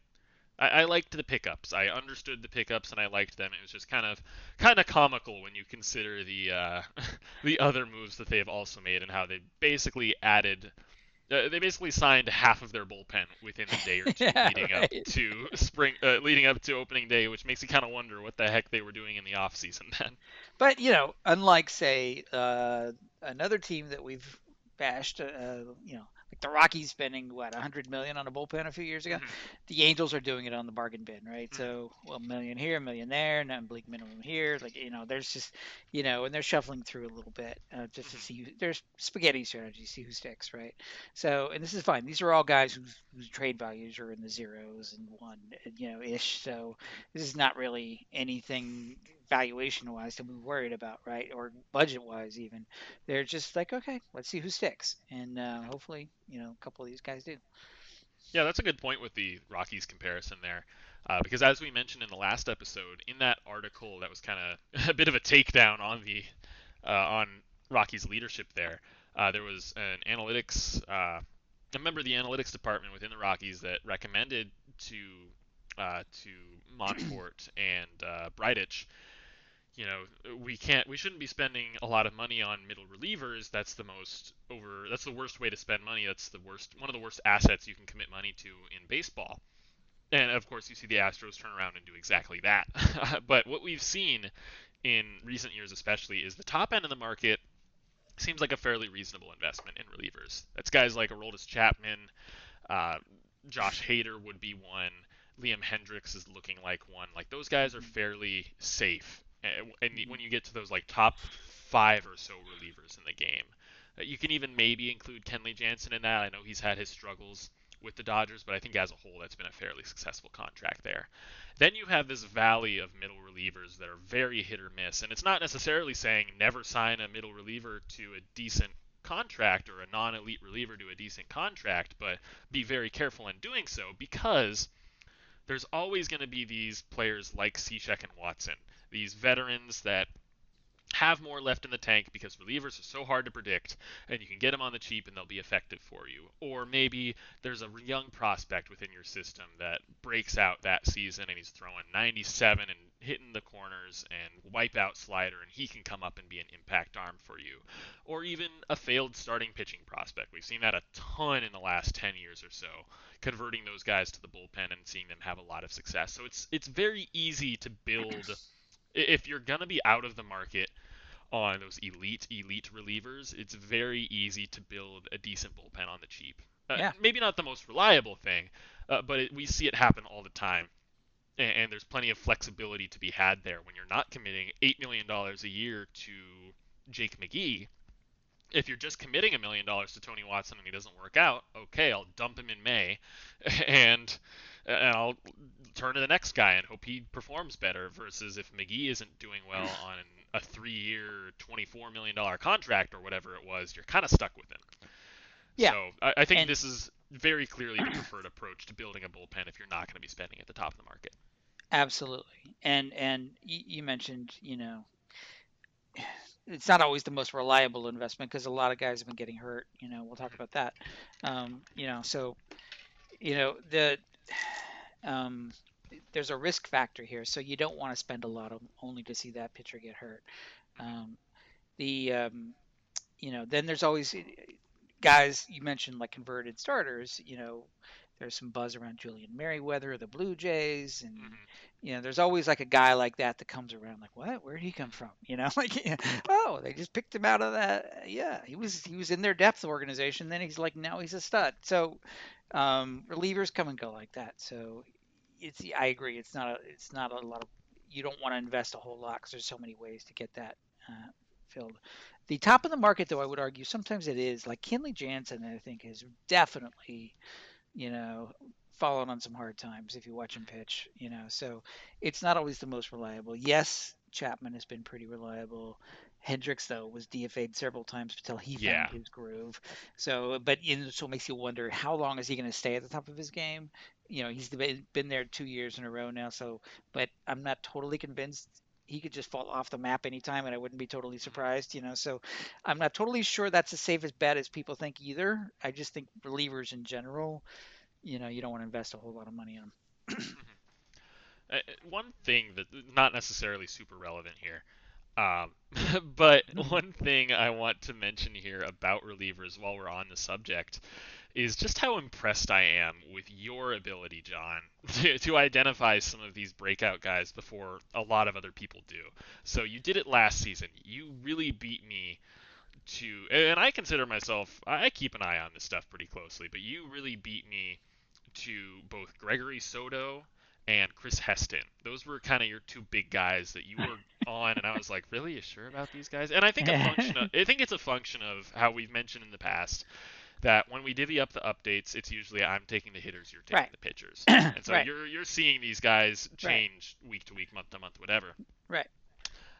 A: I, I liked the pickups. I understood the pickups, and I liked them. It was just kind of kind of comical when you consider the uh, the other moves that they've also made and how they basically added. Uh, they basically signed half of their bullpen within a day or two
B: yeah,
A: leading
B: right.
A: up to spring, uh, leading up to opening day, which makes you kind of wonder what the heck they were doing in the off season then.
B: But you know, unlike say uh, another team that we've bashed, uh, you know, the Rockies spending what 100 million on a bullpen a few years ago.
A: Mhm.
B: The Angels are doing it on the bargain bin, right?
A: Mhm.
B: So well, a million here, a million there, and bleak minimum here. Like you know, there's just you know, and they're shuffling through a little bit uh, just to
A: Mhm.
B: see. Who, there's spaghetti strategy, see who sticks, right? So and this is fine. These are all guys whose whose trade values are in the zeros and one, you know, ish. So this is not really anything valuation wise to be worried about, right? Or budget wise, even. They're just like, okay, let's see who sticks, and uh, hopefully, you know, a couple of these guys do.
A: Yeah, that's a good point with the Rockies comparison there. Uh, because as we mentioned in the last episode, in that article that was kind of a bit of a takedown on the uh, on Rockies' leadership there, uh, there was an analytics uh, a member of the analytics department within the Rockies that recommended to uh, to Monfort and uh, Bridich you know we can't we shouldn't be spending a lot of money on middle relievers that's the most over that's the worst way to spend money that's the worst one of the worst assets you can commit money to in baseball and of course, you see the Astros turn around and do exactly that. but what we've seen in recent years, especially, is the top end of the market seems like a fairly reasonable investment in relievers. That's guys like Aroldis Chapman, uh, Josh Hader would be one. Liam Hendriks is looking like one. Like those guys are fairly safe. And when you get to those like top five or so relievers in the game, uh, you can even maybe include Kenley Jansen in that. I know he's had his struggles with the Dodgers, but I think as a whole, that's been a fairly successful contract there. Then you have this valley of middle relievers that are very hit or miss, and it's not necessarily saying never sign a middle reliever to a decent contract or a non-elite reliever to a decent contract, but be very careful in doing so because there's always going to be these players like Cishek and Watson, these veterans that have more left in the tank because relievers are so hard to predict and you can get them on the cheap and they'll be effective for you. Or maybe there's a young prospect within your system that breaks out that season and he's throwing 97 and hitting the corners and wipe out slider and he can come up and be an impact arm for you. Or even a failed starting pitching prospect. We've seen that a ton in the last 10 years or so, converting those guys to the bullpen and seeing them have a lot of success. So it's it's very easy to build if you're going to be out of the market on those elite elite relievers, it's very easy to build a decent bullpen on the cheap. Uh, yeah. Maybe not the most reliable thing, uh, but it, we see it happen all the time. And, and, there's plenty of flexibility to be had there when you're not committing $8 million a year to Jake McGee. If you're just committing a million dollars to Tony Watson and he doesn't work out, okay, I'll dump him in May and, and I'll turn to the next guy and hope he performs better. Versus if McGee isn't doing well on a three-year, twenty-four million dollar contract or whatever it was, you're kind of stuck with him. Yeah. So I, I think and, this is very clearly the preferred approach to building a bullpen if you're not going to be spending at the top of the market.
B: Absolutely, and and you mentioned you know it's not always the most reliable investment because a lot of guys have been getting hurt. You know, we'll talk about that. Um, you know, so you know the um, there's a risk factor here, so you don't want to spend a lot of only to see that pitcher get hurt. Um, the um, you know then there's always guys you mentioned like converted starters. You know there's some buzz around Julian Merryweather, the Blue Jays, and mm-hmm. you know there's always like a guy like that that comes around like what where did he come from? You know like oh they just picked him out of that yeah he was he was in their depth organization then he's like now he's a stud so um, relievers come and go like that so it's I agree. It's not a it's not a lot of you don't want to invest a whole lot because there's so many ways to get that uh, filled. The top of the market, though, I would argue sometimes it is like Kenley Jansen. I think is definitely, you know, fallen on some hard times if you watch him pitch. You know, so it's not always the most reliable. Yes, Chapman has been pretty reliable. Hendriks though was DFA'd several times until he yeah. found his groove. So, but know, so it makes you wonder how long is he going to stay at the top of his game? You know, he's been there two years in a row now. So, but I'm not totally convinced he could just fall off the map anytime, and I wouldn't be totally mm-hmm. surprised. You know, so I'm not totally sure that's as safe as bet as people think either. I just think relievers in general, you know, you don't want to invest a whole lot of money on them.
A: uh, one thing that not necessarily super relevant here um, but mm-hmm. one thing I want to mention here about relievers while we're on the subject is just how impressed I am with your ability, John, to, to identify some of these breakout guys before a lot of other people do. So you did it last season. You really beat me to, and I consider myself, I keep an eye on this stuff pretty closely, but you really beat me to both Gregory Soto and Chris Heston. Those were kind of your two big guys that you were on, and I was like, really, you sure about these guys? And I think a function of, I think it's a function of how we've mentioned in the past that when we divvy up the updates, it's usually I'm taking the hitters, you're taking right. the pitchers, and so right. you're you're seeing these guys change right. week to week, month to month, whatever.
B: Right.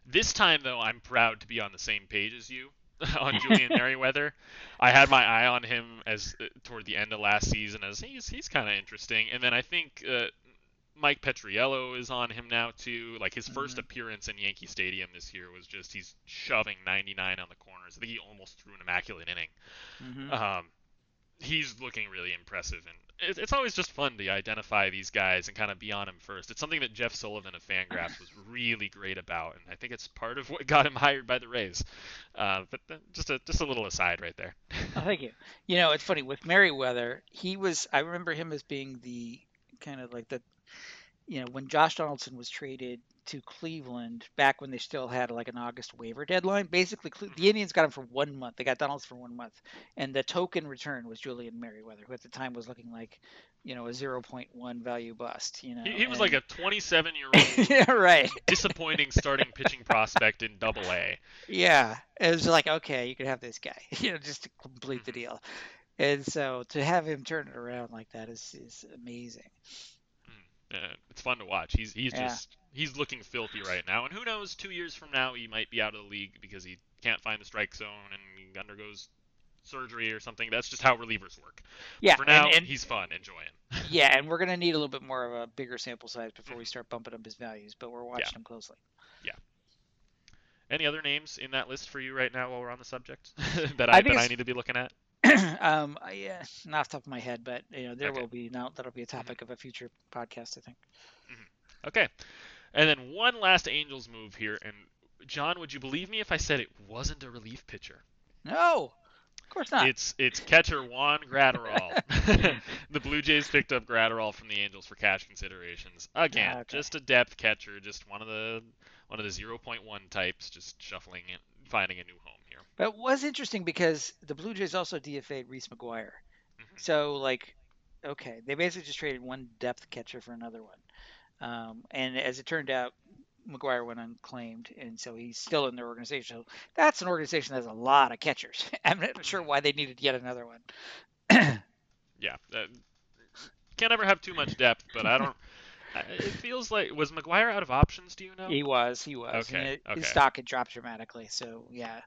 A: This time, though, I'm proud to be on the same page as you on Julian Merryweather. I had my eye on him as uh, toward the end of last season as he's he's kind of interesting, and then I think uh, Mike Petriello is on him now too. Like his 1st mm-hmm. appearance in Yankee Stadium this year was just he's shoving 99 on the corners. I think he almost threw an immaculate inning. Mm-hmm. Um, he's looking really impressive, and it's always just fun to identify these guys and kind of be on him first. It's something that Jeff Sullivan of Fangraphs was really great about, and I think it's part of what got him hired by the Rays. Uh, but just a just a little aside right there.
B: oh, thank you. You know, it's funny with Merryweather. He was I remember him as being the kind of like the, you know, when Josh Donaldson was traded to Cleveland back when they still had like an August waiver deadline. Basically, the Indians got him for one month. They got Donaldson for one month, and the token return was Julian Merryweather, who at the time was looking like, you know, a 0.1 value bust. You know,
A: he, he was
B: and...
A: like a 27 year old,
B: yeah, right,
A: disappointing starting pitching prospect in Double A.
B: Yeah, it was like okay, you could have this guy, you know, just to complete the mm-hmm. deal. And so to have him turn it around like that is is amazing.
A: Yeah, it's fun to watch. He's he's
B: Yeah.
A: just he's looking filthy right now, and who knows? Two years from now, he might be out of the league because he can't find the strike zone and he undergoes surgery or something. That's just how relievers work.
B: Yeah,
A: For now,
B: and, and
A: he's fun, enjoying.
B: yeah, and we're gonna need a little bit more of a bigger sample size before we mm-hmm. start bumping up his values, but we're watching him closely. Yeah.
A: Any other names in that list for you right now while we're on the subject that I,
B: I
A: that I need to be looking at?
B: um, yeah, not off the top of my head, but you know there
A: Okay.
B: will be now that'll be a topic of a future podcast, I think.
A: Okay, and then one last Angels move here, and John, would you believe me if I said it wasn't a relief pitcher?
B: No, of course not.
A: It's it's catcher Juan Graterol. the Blue Jays picked up Graterol from the Angels for cash considerations. Again,
B: okay.
A: just a depth catcher, just one of the one of the 0.1 types, just shuffling and finding a new home
B: it was interesting because the Blue Jays also DFA'd Reese McGuire.
A: Mhm.
B: So like, okay, they basically just traded one depth catcher for another one. Um, and as it turned out, McGuire went unclaimed, and so he's still in their organization. So that's an organization that has a lot of catchers. I'm not sure why they needed yet another one.
A: Yeah, uh, can't ever have too much depth, but I don't. It feels like was McGuire out of options? Do you know?
B: He was, he was.
A: Okay,
B: it-
A: okay.
B: His stock had dropped dramatically, so yeah,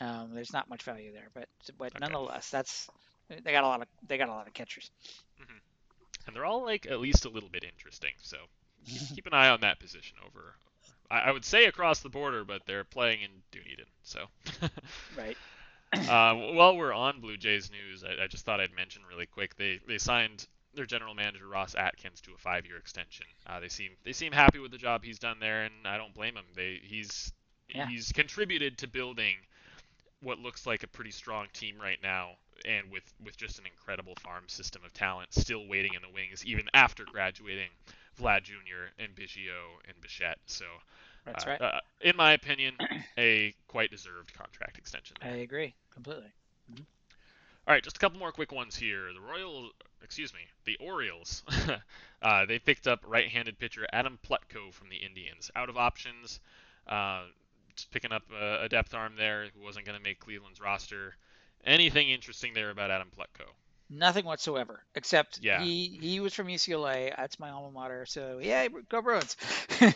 B: um, there's not much value there. But but
A: Okay.
B: nonetheless, that's they got a lot of they got a lot of catchers.
A: and they're all like at least a little bit interesting. So keep an eye on that position over. I, I would say across the border, but they're playing in Dunedin, so.
B: Right.
A: uh, while we're on Blue Jays news, I, I just thought I'd mention really quick they they signed their general manager Ross Atkins to a five-year extension. Uh, they seem they seem happy with the job he's done there, and I don't blame him. They he's
B: Yeah.
A: he's contributed to building what looks like a pretty strong team right now, and with with just an incredible farm system of talent still waiting in the wings, even after graduating Vlad Jr. and Biggio and Bichette. So,
B: That's
A: uh,
B: right.
A: uh, in my opinion, a quite deserved contract extension.
B: I agree completely.
A: All right, just a couple more quick ones here. The Royal, excuse me, the Orioles. uh, they picked up right-handed pitcher Adam Plutko from the Indians. Out of options, uh, picking up a, a depth arm there who wasn't going to make Cleveland's roster. Anything interesting there about Adam Plutko?
B: Nothing whatsoever, except
A: Yeah.
B: he he was from UCLA. That's my alma mater. So yeah, go Bruins.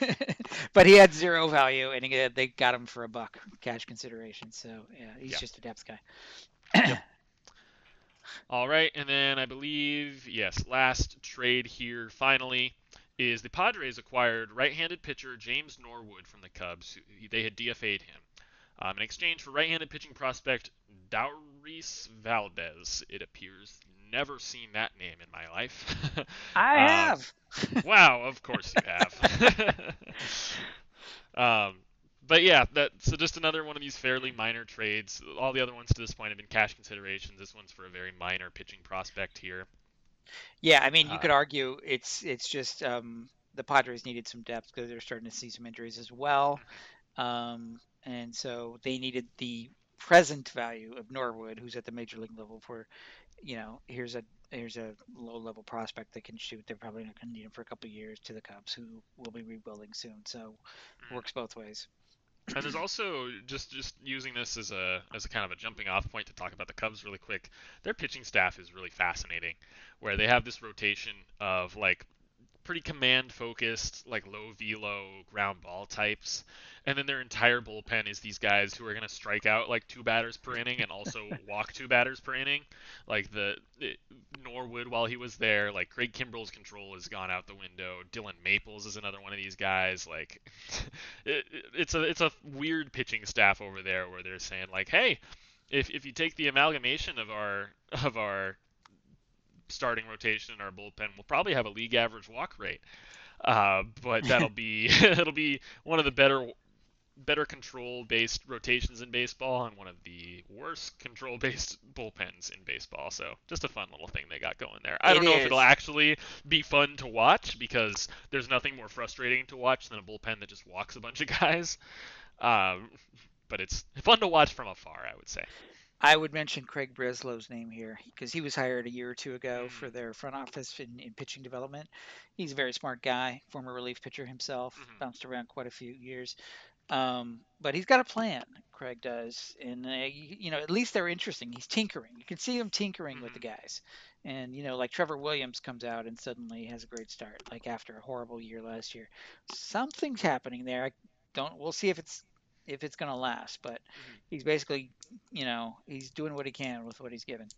B: but he had zero value, and he, they got him for a buck cash consideration. So yeah, he's
A: Yeah.
B: just a depth guy.
A: All right, and then I believe yes, last trade here finally is the Padres acquired right-handed pitcher James Norwood from the Cubs. They had DFA'd him um, in exchange for right-handed pitching prospect Dauris Valdez. It appears never seen that name in my life.
B: I
A: Um,
B: have.
A: wow, of course you have. um, but yeah, that so just another one of these fairly minor trades. All the other ones to this point have been cash considerations. This one's for a very minor pitching prospect here.
B: Yeah, I mean, you
A: Uh,
B: could argue it's it's just um, the Padres needed some depth because they're starting to see some injuries as well, um, and so they needed the present value of Norwood, who's at the major league level. For you know, here's a here's a low level prospect that can shoot. They're probably not going to need him for a couple of years to the Cubs, who will be rebuilding soon. So
A: Mm.
B: works both ways.
A: And there's also just just using this as a as a kind of a jumping off point to talk about the Cubs really quick. Their pitching staff is really fascinating, where they have this rotation of like pretty command focused, like low velo ground ball types, and then their entire bullpen is these guys who are gonna strike out like two batters per inning and also walk two batters per inning. Like the it, Norwood while he was there, like Craig Kimbrel's control has gone out the window. Dillon Maples is another one of these guys. Like it, it- it's a it's a weird pitching staff over there where they're saying like, hey, if if you take the amalgamation of our of our starting rotation and our bullpen, we'll probably have a league average walk rate. Uh, but that'll be it'll be one of the better better control-based rotations in baseball and one of the worst control-based bullpens in baseball. So just a fun little thing they got going there. I
B: It
A: don't know
B: is.
A: if it'll actually be fun to watch because there's nothing more frustrating to watch than a bullpen that just walks a bunch of guys. Um, but it's fun to watch from afar, I would say.
B: I would mention Craig Breslow's name here because he was hired a year or two ago
A: Mm.
B: for their front office in, in pitching development. He's a very smart guy, former relief pitcher himself,
A: Mhm.
B: bounced around quite a few years. Um, but he's got a plan, Craig does, and uh, you, you know at least they're interesting. He's tinkering. You can see him tinkering with the guys, and you know like Trevor Williams comes out and suddenly has a great start, like after a horrible year last year. Something's happening there. I don't. We'll see if it's if it's going to last, but
A: Mhm.
B: he's basically, you know, he's doing what he can with what he's given.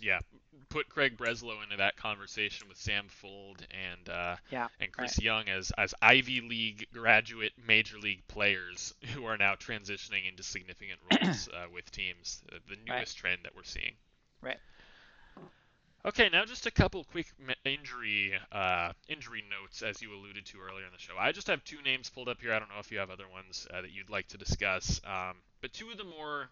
A: Yeah, put Craig Breslow into that conversation with Sam Fuld and uh,
B: Yeah,
A: and Chris Young as as Ivy League graduate major league players who are now transitioning into significant roles uh, with teams. Uh, the newest trend that we're seeing.
B: Right.
A: Okay, now just a couple quick injury uh, injury notes, as you alluded to earlier in the show. I just have two names pulled up here. I don't know if you have other ones uh, that you'd like to discuss, um, but two of the more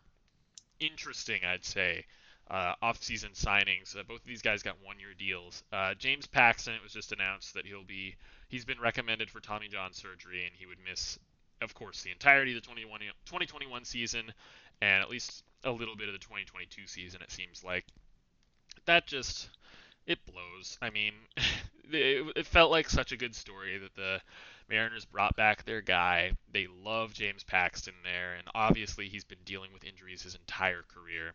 A: interesting, I'd say, uh, off-season signings. Uh, both of these guys got one-year deals. Uh, James Paxton, it was just announced that he'll be he's been recommended for Tommy John surgery, and he would miss, of course, the entirety of the 2021 2021 season, and at least a little bit of the 2022 season. It seems like that just it blows. I mean, it, it felt like such a good story that the Mariners brought back their guy. They love James Paxton there, and obviously he's been dealing with injuries his entire career.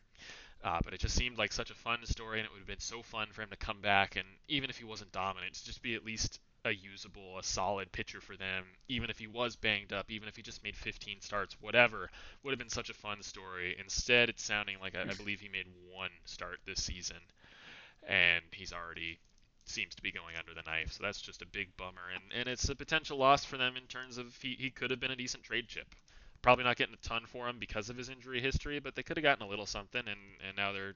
A: Uh, but it just seemed like such a fun story, and it would have been so fun for him to come back, and even if he wasn't dominant, to just be at least a usable, a solid pitcher for them, even if he was banged up, even if he just made 15 starts, whatever, would have been such a fun story. Instead, it's sounding like I, I believe he made one start this season, and he's already seems to be going under the knife. So that's just a big bummer, and and it's a potential loss for them in terms of he he could have been a decent trade chip. Probably not getting a ton for him because of his injury history, but they could have gotten a little something, and and now they're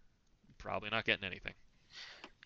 A: probably not getting anything.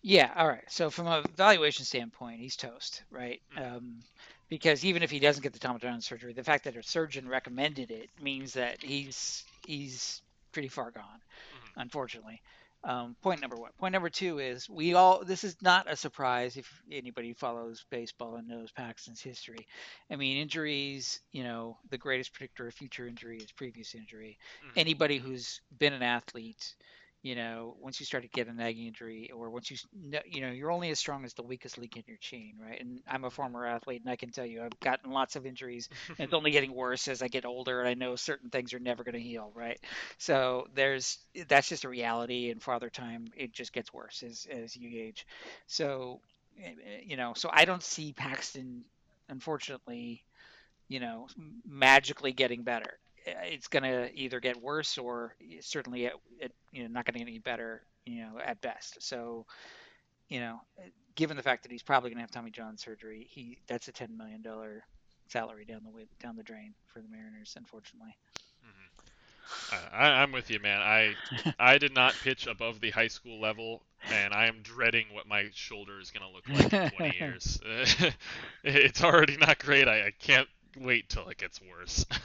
B: Yeah, all right. So from a valuation standpoint, he's toast, right?
A: Mhm.
B: Um, because even if he doesn't get the Tommy John surgery, the fact that a surgeon recommended it means that he's he's pretty far gone,
A: Mhm.
B: unfortunately. Um, point number one. Point number two is we all. This is not a surprise if anybody follows baseball and knows Paxton's history. I mean, injuries. You know, the greatest predictor of future injury is previous injury.
A: Mhm.
B: Anybody who's been an athlete, you know, once you start to get a nagging injury, or once you, you know, you're only as strong as the weakest link in your chain, right? And I'm a former athlete, and I can tell you, I've gotten lots of injuries, and it's only getting worse as I get older, and I know certain things are never going to heal, right? So there's that's just a reality, and father time, it just gets worse as as you age. So, eh, eh, you know, so I don't see Paxton, unfortunately, you know, magically getting better. Eh, It's going to either get worse or certainly it, it you know not going to get any better, you know, at best. So, you know, given the fact that he's probably going to have Tommy John surgery, he that's a ten million dollar salary down the way, down the drain for the Mariners, unfortunately.
A: I, I- I'm with you, man. I I did not pitch above the high school level, and I am dreading what my shoulder is gonna look like in 20 years. it's already not great. I, I can't wait till it gets worse.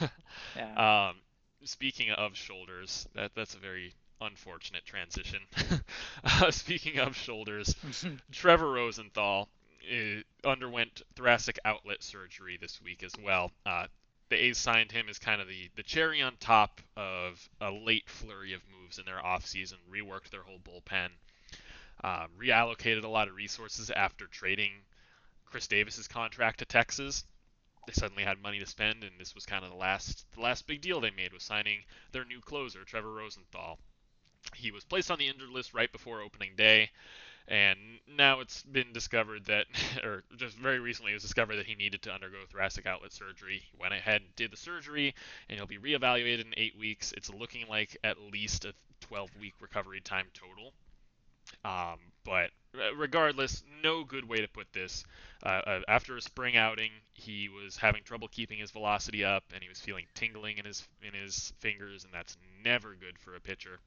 B: Yeah.
A: um, speaking of shoulders, that that's a very unfortunate transition. uh, speaking of shoulders, Trevor Rosenthal uh, underwent thoracic outlet surgery this week as well. Uh, the A's signed him as kind of the, the cherry on top of a late flurry of moves in their offseason, reworked their whole bullpen, um, reallocated a lot of resources after trading Khris Davis's contract to Texas. They suddenly had money to spend, and this was kind of the last the last big deal they made was signing their new closer, Trevor Rosenthal. He was placed on the injured list right before opening day, and now it's been discovered that, or just very recently, it was discovered that he needed to undergo thoracic outlet surgery. He went ahead and did the surgery, and he'll be reevaluated in eight weeks. It's looking like at least a 12-week recovery time total. Um, but regardless, no good way to put this. Uh, uh, after a spring outing, he was having trouble keeping his velocity up, and he was feeling tingling in his in his fingers, and that's never good for a pitcher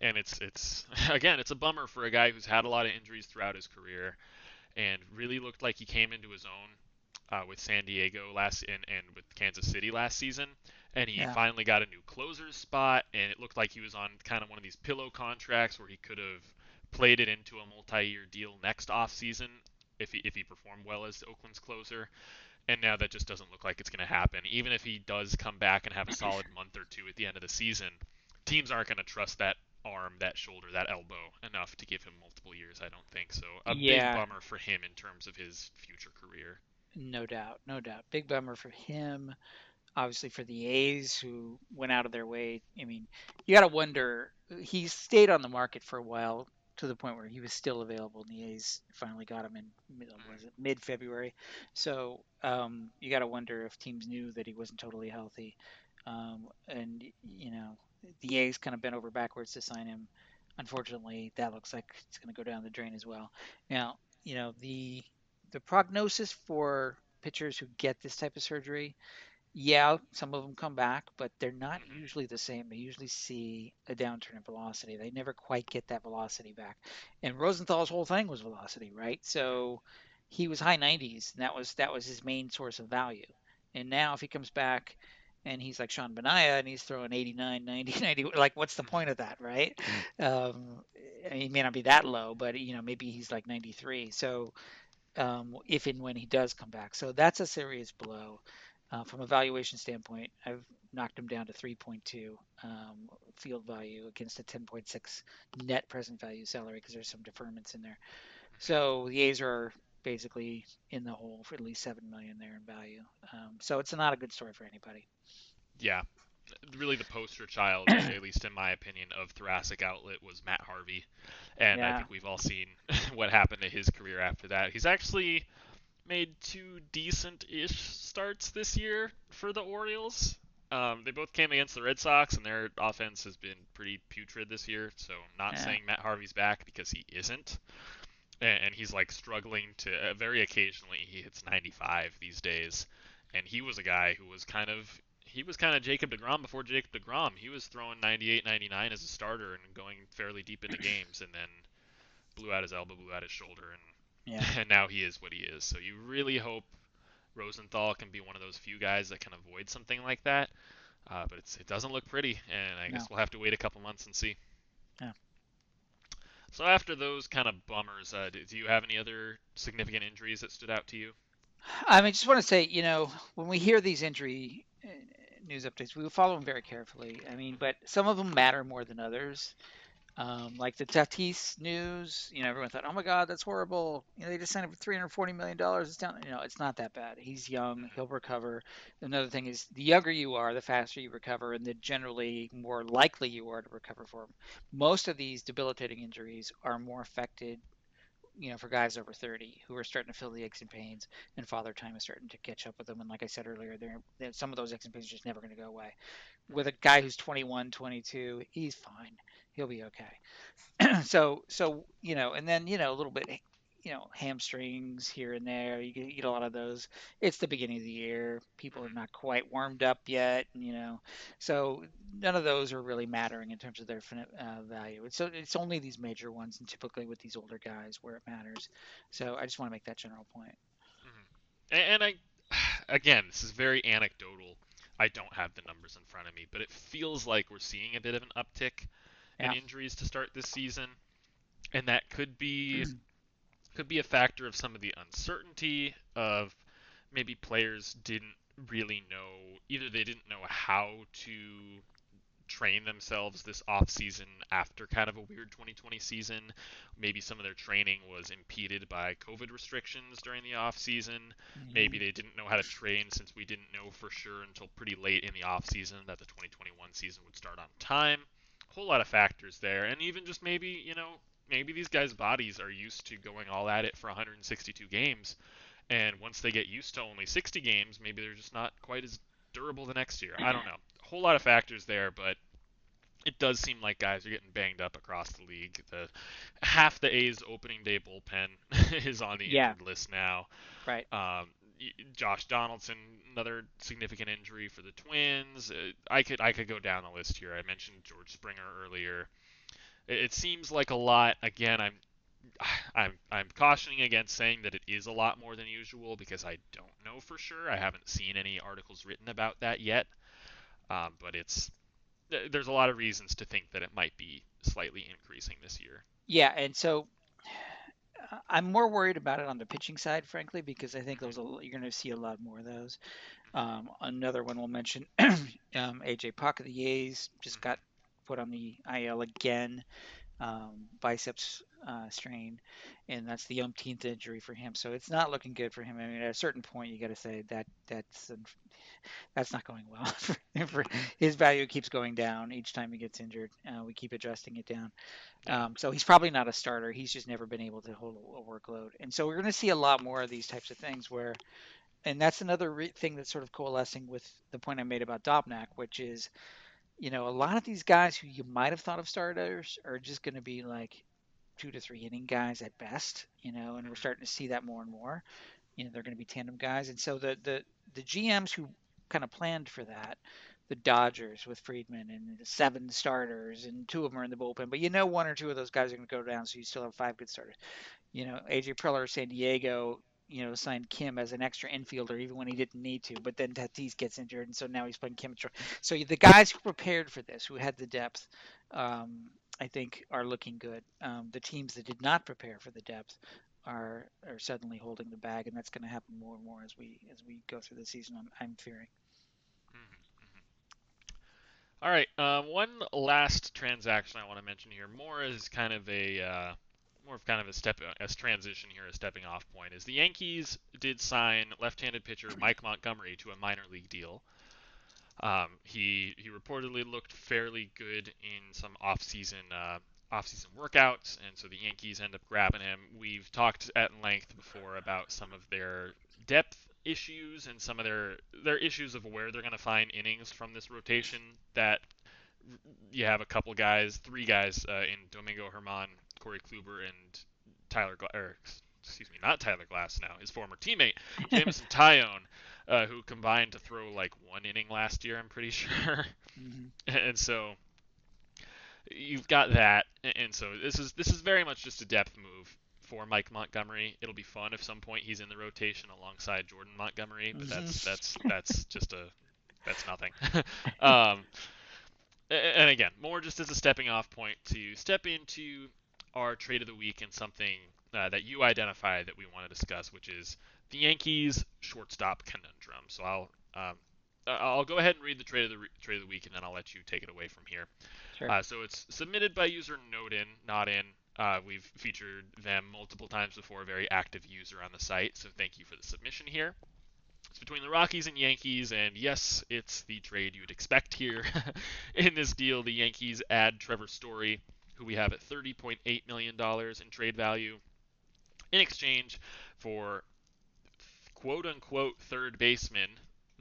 A: and it's it's again it's a bummer for a guy who's had a lot of injuries throughout his career and really looked like he came into his own uh, with San Diego last and, and with Kansas City last season, and he
B: Yeah.
A: finally got a new closer's spot, and it looked like he was on kind of one of these pillow contracts where he could have played it into a multi-year deal next offseason if he if he performed well as Oakland's closer. And now that just doesn't look like it's going to happen. Even if he does come back and have a solid month or two at the end of the season, teams aren't going to trust that arm, that shoulder, that elbow enough to give him multiple years. I don't think so. A
B: Yeah.
A: big bummer for him in terms of his future career.
B: No doubt, no doubt. Big bummer for him. Obviously for the A's who went out of their way. I mean, you got to wonder. He stayed on the market for a while to the point where he was still available, and the A's finally got him in mid, mid February. So um, you got to wonder if teams knew that he wasn't totally healthy, um, and you know the A's kind of bent over backwards to sign him. Unfortunately, that looks like it's going to go down the drain as well. Now, you know the the prognosis for pitchers who get this type of surgery, yeah, some of them come back, but they're not
A: Mhm.
B: usually the same. They usually see a downturn in velocity. They never quite get that velocity back. And Rosenthal's whole thing was velocity, right? So he was high 90s, and that was that was his main source of value. And now if he comes back and he's like Sean Manaea and he's throwing 89, 90, 90, like what's the point of that, right? Um, I mean, he may not be that low, but you know maybe he's like 93. So um, if and when he does come back. So that's a serious blow. Uh, from a valuation standpoint, I've knocked him down to 3.2 um, field value against a 10.6 net present value salary because there's some deferments in there. So the A's are basically in the hole for at least seven million there in value. Um, so it's not a good story for anybody.
A: Yeah. Really, the poster child, at least in my opinion, of thoracic outlet was Matt Harvey, and I think we've all seen what happened to his career after that. He's actually made two decent-ish starts this year for the Orioles. Um, they both came against the Red Sox, and their offense has been pretty putrid this year. So, not
B: Yeah.
A: saying Matt Harvey's back because he isn't, and, and he's like struggling to. Uh, very occasionally, he hits 95 these days, and he was a guy who was kind of he was kind of Jacob DeGrom before Jacob DeGrom. He was throwing 98, 99 as a starter and going fairly deep into games, and then blew out his elbow, blew out his shoulder, and
B: Yeah.
A: and now he is what he is. So you really hope Rosenthal can be one of those few guys that can avoid something like that. Uh, but it's, it doesn't look pretty, and I guess we'll have to wait a couple months and see.
B: Yeah.
A: So after those kind of bummers, uh, do do you have any other significant injuries that stood out to you?
B: I mean, just want to say, you know, when we hear these injury uh, news updates, we follow them very carefully. I mean, but some of them matter more than others. Um, like the Tatis news, you know, everyone thought, "Oh my God, that's horrible." You know, they just signed him for 340 million dollars. It's down. You know, it's not that bad. He's young. He'll recover. Another thing is, the younger you are, the faster you recover, and the generally more likely you are to recover from. Most of these debilitating injuries are more affected you know, for guys over 30 who are starting to feel the aches and pains, and father time is starting to catch up with them. And like I said earlier, they're some of those aches and pains are just never going to go away. With a guy who's 21, 22, he's fine. He'll be okay. so, so you know, and then you know a little bit, you know, hamstrings here and there. You you get a lot of those. It's the beginning of the year. People are not quite warmed up yet. You know, so none of those are really mattering in terms of their uh, value. So it's only these major ones, and typically with these older guys where it matters. So I just want to make that general point.
A: And, and I, again, this is very anecdotal. I don't have the numbers in front of me, but it feels like we're seeing a bit of an uptick
B: Yeah.
A: in injuries to start this season, and that could be could be a factor of some of the uncertainty of maybe players didn't really know either they didn't know how to train themselves this off season after kind of a weird 2020 season. Maybe some of their training was impeded by COVID restrictions during the off season. Maybe they didn't know how to train since we didn't know for sure until pretty late in the off season that the 2021 season would start on time. Whole lot of factors there, and even just maybe you know maybe these guys' bodies are used to going all at it for 162 games, and once they get used to only 60 games, maybe they're just not quite as durable the next year. I don't know. A whole lot of factors there, but it does seem like guys are getting banged up across the league. The half the A's opening day bullpen is on the
B: Yeah.
A: injured list now.
B: Right.
A: Um, Josh Donaldson, another significant injury for the Twins. Uh, I could I could go down the list here. I mentioned George Springer earlier. It, it seems like a lot. Again, I'm I'm I'm cautioning against saying that it is a lot more than usual because I don't know for sure. I haven't seen any articles written about that yet. Um, but it's there's a lot of reasons to think that it might be slightly increasing this year.
B: Yeah, and so I'm more worried about it on the pitching side, frankly, because I think those you're going to see a lot more of those. Um, another one we'll mention, um, AJ Puk of the A's just got put on the IL again, um, biceps uh, strain, and that's the umpteenth injury for him. So it's not looking good for him. I mean, at a certain point, you got to say that that's that's not going well. for, his value keeps going down each time he gets injured. Uh, we keep adjusting it down. Um, so he's probably not a starter. He's just never been able to hold a, a workload. And so we're going to see a lot more of these types of things where, and that's another re- thing that's sort of coalescing with the point I made about Dobnak, which is, you know, a lot of these guys who you might have thought of starters are just going to be like two to three inning guys at best, you know, and we're mm-hmm. starting to see that more and more. You know, they're going to be tandem guys, and so the the the GMs who kind of planned for that. The Dodgers with Friedman and the seven starters, and two of them are in the bullpen. But you know, one or two of those guys are going to go down, so you still have five good starters. You know, AJ Preller, San Diego, you know, signed Kim as an extra infielder even when he didn't need to. But then Tatis gets injured, and so now he's playing Kim. So the guys who prepared for this, who had the depth, um, I think, are looking good. Um, the teams that did not prepare for the depth are are suddenly holding the bag, and that's going to happen more and more as we as we go through the season. I'm, I'm fearing.
A: All right, um, one last transaction I want to mention here, more is kind of a uh, more of kind of a step as transition here, a stepping off point, is the Yankees did sign left-handed pitcher Mike Montgomery to a minor league deal. Um, he he reportedly looked fairly good in some off-season uh, off-season workouts, and so the Yankees end up grabbing him. We've talked at length before about some of their depth issues and some of their their issues of where they're going to find innings from this rotation. That you have a couple guys, three guys uh, in Domingo Germán, Corey Kluber, and Tyler, Gla- or excuse me, not Tyler Glasnow, his former teammate Jameson Taillon, uh, who combined to throw like one inning last year. I'm pretty sure, mm-hmm. and so you've got that, and so this is this is very much just a depth move for Mike Montgomery. It'll be fun if some point he's in the rotation alongside Jordan Montgomery, but that's mm-hmm. that's that's just a that's nothing. um, and again, more just as a stepping off point to step into our trade of the week and something uh, that you identify that we want to discuss, which is the Yankees shortstop conundrum. So I'll um, I'll go ahead and read the trade of the re- trade of the week, and then I'll let you take it away from here. Sure. Uh, so it's submitted by user Nodin, not in. Uh, we've featured them multiple times before, a very active user on the site, so thank you for the submission here. It's between the Rockies and Yankees, and yes, it's the trade you'd expect here. in this deal, the Yankees add Trevor Story, who we have at $30.8 million in trade value, in exchange for quote unquote third baseman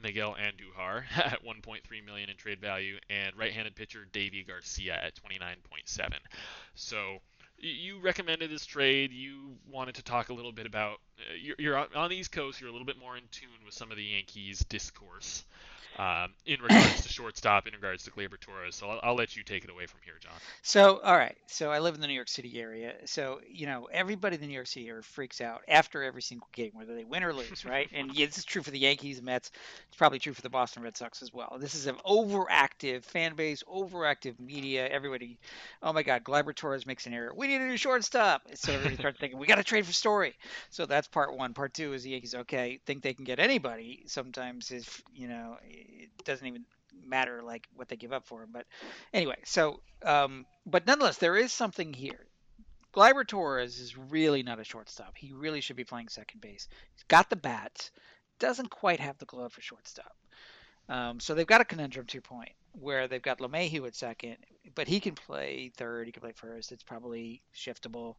A: Miguel Andujar at 1.3 million in trade value and right-handed pitcher Deivi Garcia at 29.7. So you recommended this trade. You wanted to talk a little bit about. Uh, you're, you're, on the East Coast. You're a little bit more in tune with some of the Yankees discourse um, in regards to shortstop, in regards to Gleyber Torres. So I'll, I'll, let you take it away from here, John.
B: So, all right. So I live in the New York City area. So, you know, everybody in the New York City area freaks out after every single game, whether they win or lose, right? and yeah, this is true for the Yankees, Mets. It's probably true for the Boston Red Sox as well. This is an overactive fan base, overactive media. Everybody, oh my God, Gleyber Torres makes an error. We need a new shortstop. So everybody starts thinking, we got to trade for Story. So that's part one. Part two is the Yankees, okay, think they can get anybody. Sometimes if, you know, it doesn't even matter like what they give up for him. But anyway, so um, but nonetheless, there is something here. Gleyber Torres is really not a shortstop. He really should be playing second base. He's got the bats, doesn't quite have the glove for shortstop. Um, so they've got a conundrum your point, where they've got LeMahieu at second, but he can play third, he can play first. It's probably shiftable.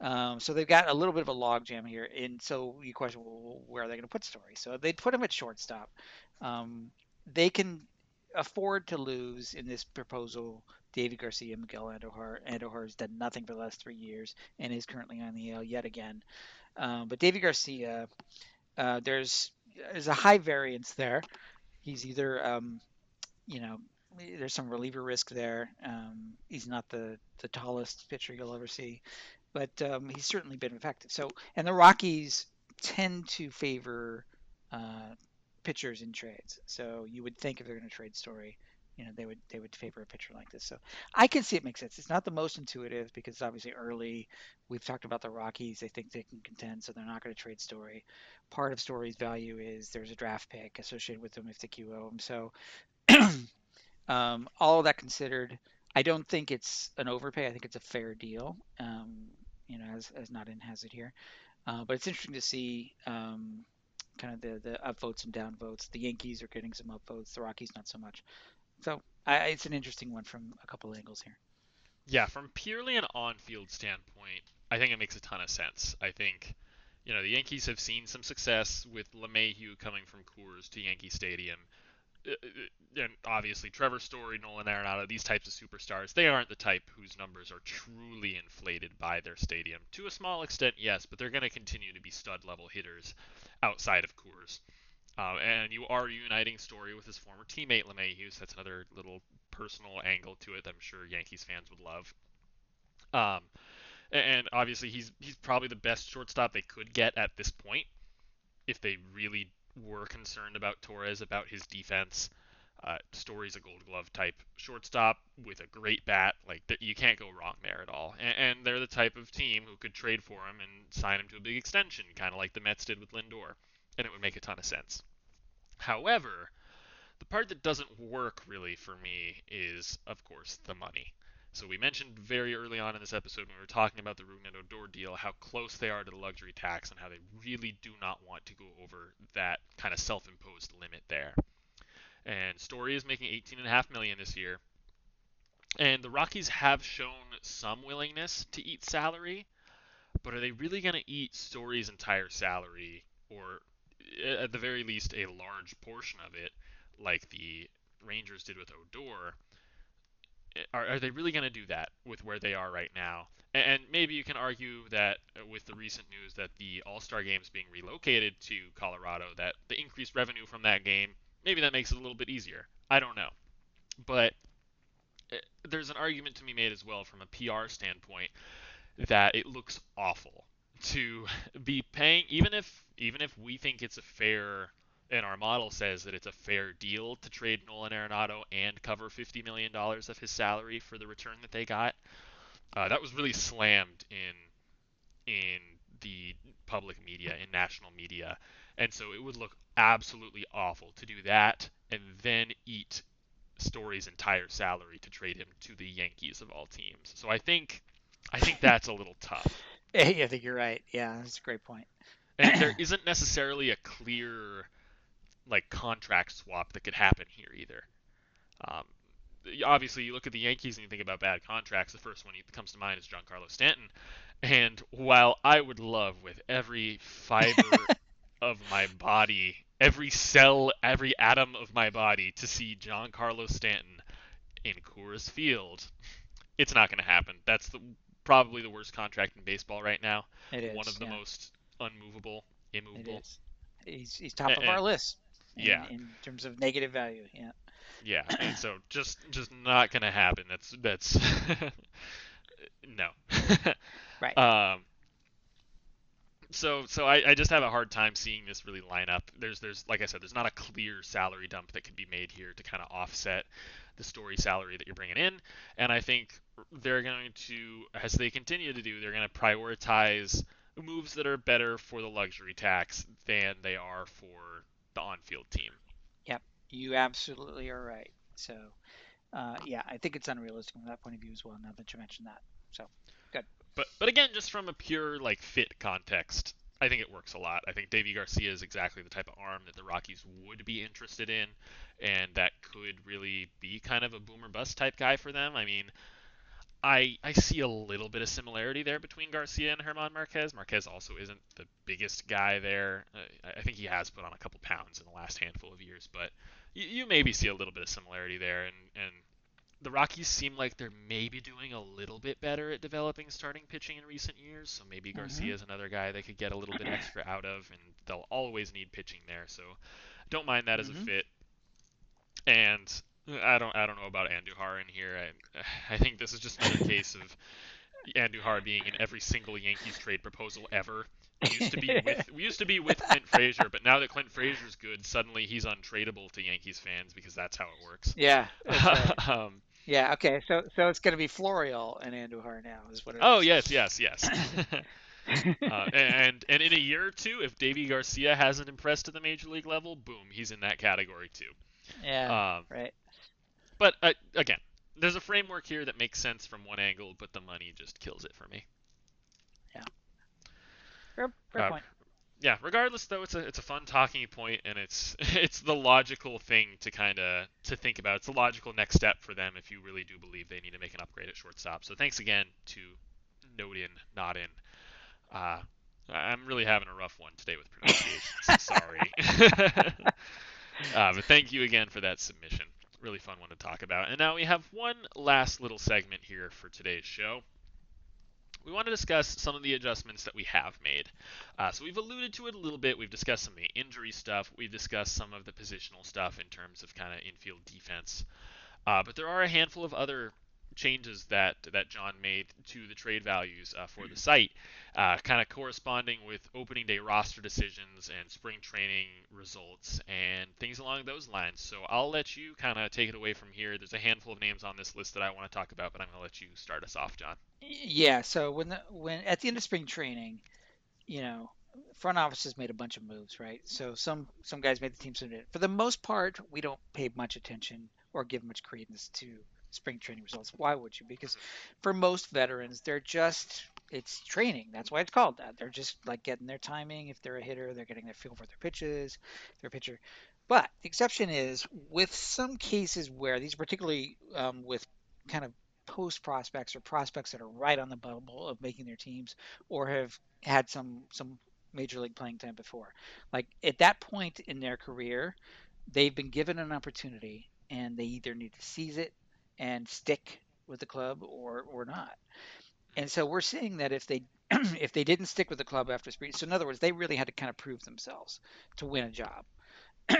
B: Um, so they've got a little bit of a logjam here, and so you question, well, where are they going to put Story? So they'd put him at shortstop. Um, they can afford to lose in this proposal David Garcia, Miguel Andujar. Andujar has done nothing for the last three years and is currently on the IL yet again. Um, but David Garcia, uh, there's there's a high variance there. He's either, um, you know, there's some reliever risk there. Um, he's not the, the tallest pitcher you'll ever see. but um, he's certainly been effective. So, and the Rockies tend to favor uh, pitchers in trades. So you would think if they're going to trade Story, you know, they would they would favor a pitcher like this. So I can see it makes sense. It's not the most intuitive because it's obviously early. We've talked about the Rockies. They think they can contend, so they're not going to trade Story. Part of Story's value is there's a draft pick associated with them if they QO him. So um, all of that considered, I don't think it's an overpay. I think it's a fair deal. Um, you know, as as not in has it here. Uh, but it's interesting to see um, kind of the the upvotes and downvotes. The Yankees are getting some upvotes, the Rockies not so much. So I, it's an interesting one from a couple angles here.
A: Yeah, from purely an on-field standpoint, I think it makes a ton of sense. I think, you know, the Yankees have seen some success with LeMahieu coming from Coors to Yankee Stadium. Uh, uh, and obviously Trevor Story, Nolan Arenado, these types of superstars, they aren't the type whose numbers are truly inflated by their stadium. To a small extent, yes, but they're going to continue to be stud level hitters outside of Coors. Uh, and you are uniting Story with his former teammate so that's another little personal angle to it that I'm sure Yankees fans would love. Um, and obviously he's he's probably the best shortstop they could get at this point if they really were concerned about Torres, about his defense. Uh, Story's a Gold Glove type shortstop with a great bat. Like you can't go wrong there at all. And, and, they're the type of team who could trade for him and sign him to a big extension, kind of like the Mets did with Lindor, and it would make a ton of sense. However, the part that doesn't work really for me is, of course, the money. So we mentioned very early on in this episode when we were talking about the Rougned Odor deal how close they are to the luxury tax and how they really do not want to go over that kind of self-imposed limit there. And Story is making 18.5 million this year. And the Rockies have shown some willingness to eat salary, but are they really going to eat Story's entire salary or at the very least a large portion of it like the Rangers did with Odor? Are, are they really going to do that with where they are right now? And maybe you can argue that uh, with the recent news that the All Star game is being relocated to Colorado, that the increased revenue from that game, maybe that makes it a little bit easier. I don't know. But uh, there's an argument to be made as well from a PR standpoint that it looks awful to be paying even if even if we think it's a fair and our model says that it's a fair deal to trade Nolan Arenado and cover $50 million of his salary for the return that they got. Uh, that was really slammed in in the public media, in national media, and so it would look absolutely awful to do that and then eat Story's entire salary to trade him to the Yankees of all teams. So I think I think that's a little tough.
B: I think you're right. Yeah, that's a great point.
A: and there isn't necessarily a clear like contract swap that could happen here either. Um, obviously, you look at the Yankees and you think about bad contracts. The first one that comes to mind is Giancarlo Stanton. And while I would love with every fiber of my body, every cell, every atom of my body to see Giancarlo Stanton in Coors Field, it's not going to happen. That's the probably the worst contract in baseball right now.
B: It is
A: one of the
B: yeah.
A: most unmovable, immovable.
B: He's, he's top and, of our list in,
A: yeah.
B: in terms of negative value. Yeah.
A: Yeah, and so just just not gonna happen. That's that's no.
B: right.
A: Um. So so I, I just have a hard time seeing this really line up. There's there's like I said, there's not a clear salary dump that could be made here to kind of offset the story salary that you're bringing in. And I think they're going to, as they continue to do, they're going to prioritize moves that are better for the luxury tax than they are for the on-field team.
B: Yep, you absolutely are right. So, uh, yeah, I think it's unrealistic from that point of view as well. Now that you mentioned that, so good.
A: But but again, just from a pure like fit context, I think it works a lot. I think Deivi Garcia is exactly the type of arm that the Rockies would be interested in, and that could really be kind of a boomer bust type guy for them. I mean, I I see a little bit of similarity there between Garcia and Germán Marquez. Marquez also isn't the biggest guy there. Uh, I think he has put on a couple pounds in the last handful of years, but you, you maybe see a little bit of similarity there. And and the Rockies seem like they're maybe doing a little bit better at developing starting pitching in recent years. So maybe mm-hmm. Garcia is another guy they could get a little bit extra out of, and they'll always need pitching there. So don't mind that mm-hmm. as a mm-hmm. fit. And I don't I don't know about Andujar in here. I I think this is just another case of Andujar being in every single Yankees trade proposal ever. We used to be with we used to be with Clint Frazier, but now that Clint Frazier's good, suddenly he's untradeable to Yankees fans because that's how it works.
B: Yeah. Right. um, yeah. Okay. So so it's going to be Florial and Andujar now is what. It
A: oh
B: is.
A: yes, yes, yes. uh, and and in a year or two, if Deivi Garcia hasn't impressed at the major league level, boom, he's in that category too.
B: Yeah. Um, right.
A: But uh, again, there's a framework here that makes sense from one angle, but the money just kills it for me.
B: Yeah. Fair, fair uh, point.
A: Yeah. Regardless, though, it's a it's a fun talking point, and it's it's the logical thing to kind of to think about. It's the logical next step for them if you really do believe they need to make an upgrade at shortstop. So thanks again to Note in, not in. Uh, I'm really having a rough one today with pronunciation. sorry. uh, but thank you again for that submission really fun one to talk about. And now we have one last little segment here for today's show. We want to discuss some of the adjustments that we have made. Uh, so we've alluded to it a little bit. We've discussed some of the injury stuff. We've discussed some of the positional stuff in terms of kind of infield defense. Uh, but there are a handful of other changes that that John made to the trade values uh, for the site, uh, kind of corresponding with opening day roster decisions and spring training results and things along those lines. So I'll let you kind of take it away from here. There's a handful of names on this list that I want to talk about, but I'm going to let you start us off, John.
B: Yeah. So when the, when at the end of spring training, you know, front offices made a bunch of moves, right? So some some guys made the team, some did For the most part, we don't pay much attention or give much credence to spring training results. Why would you? Because for most veterans, they're just it's training. That's why it's called that. They're just like getting their timing. If they're a hitter, they're getting their feel for their pitches, their pitcher. But the exception is with some cases where these, particularly um, with kind of post prospects or prospects that are right on the bubble of making their teams or have had some some major league playing time before. Like at that point in their career, they've been given an opportunity and they either need to seize it and stick with the club or or not. And so we're seeing that if they if they didn't stick with the club after spring, so in other words, they really had to kind of prove themselves to win a job.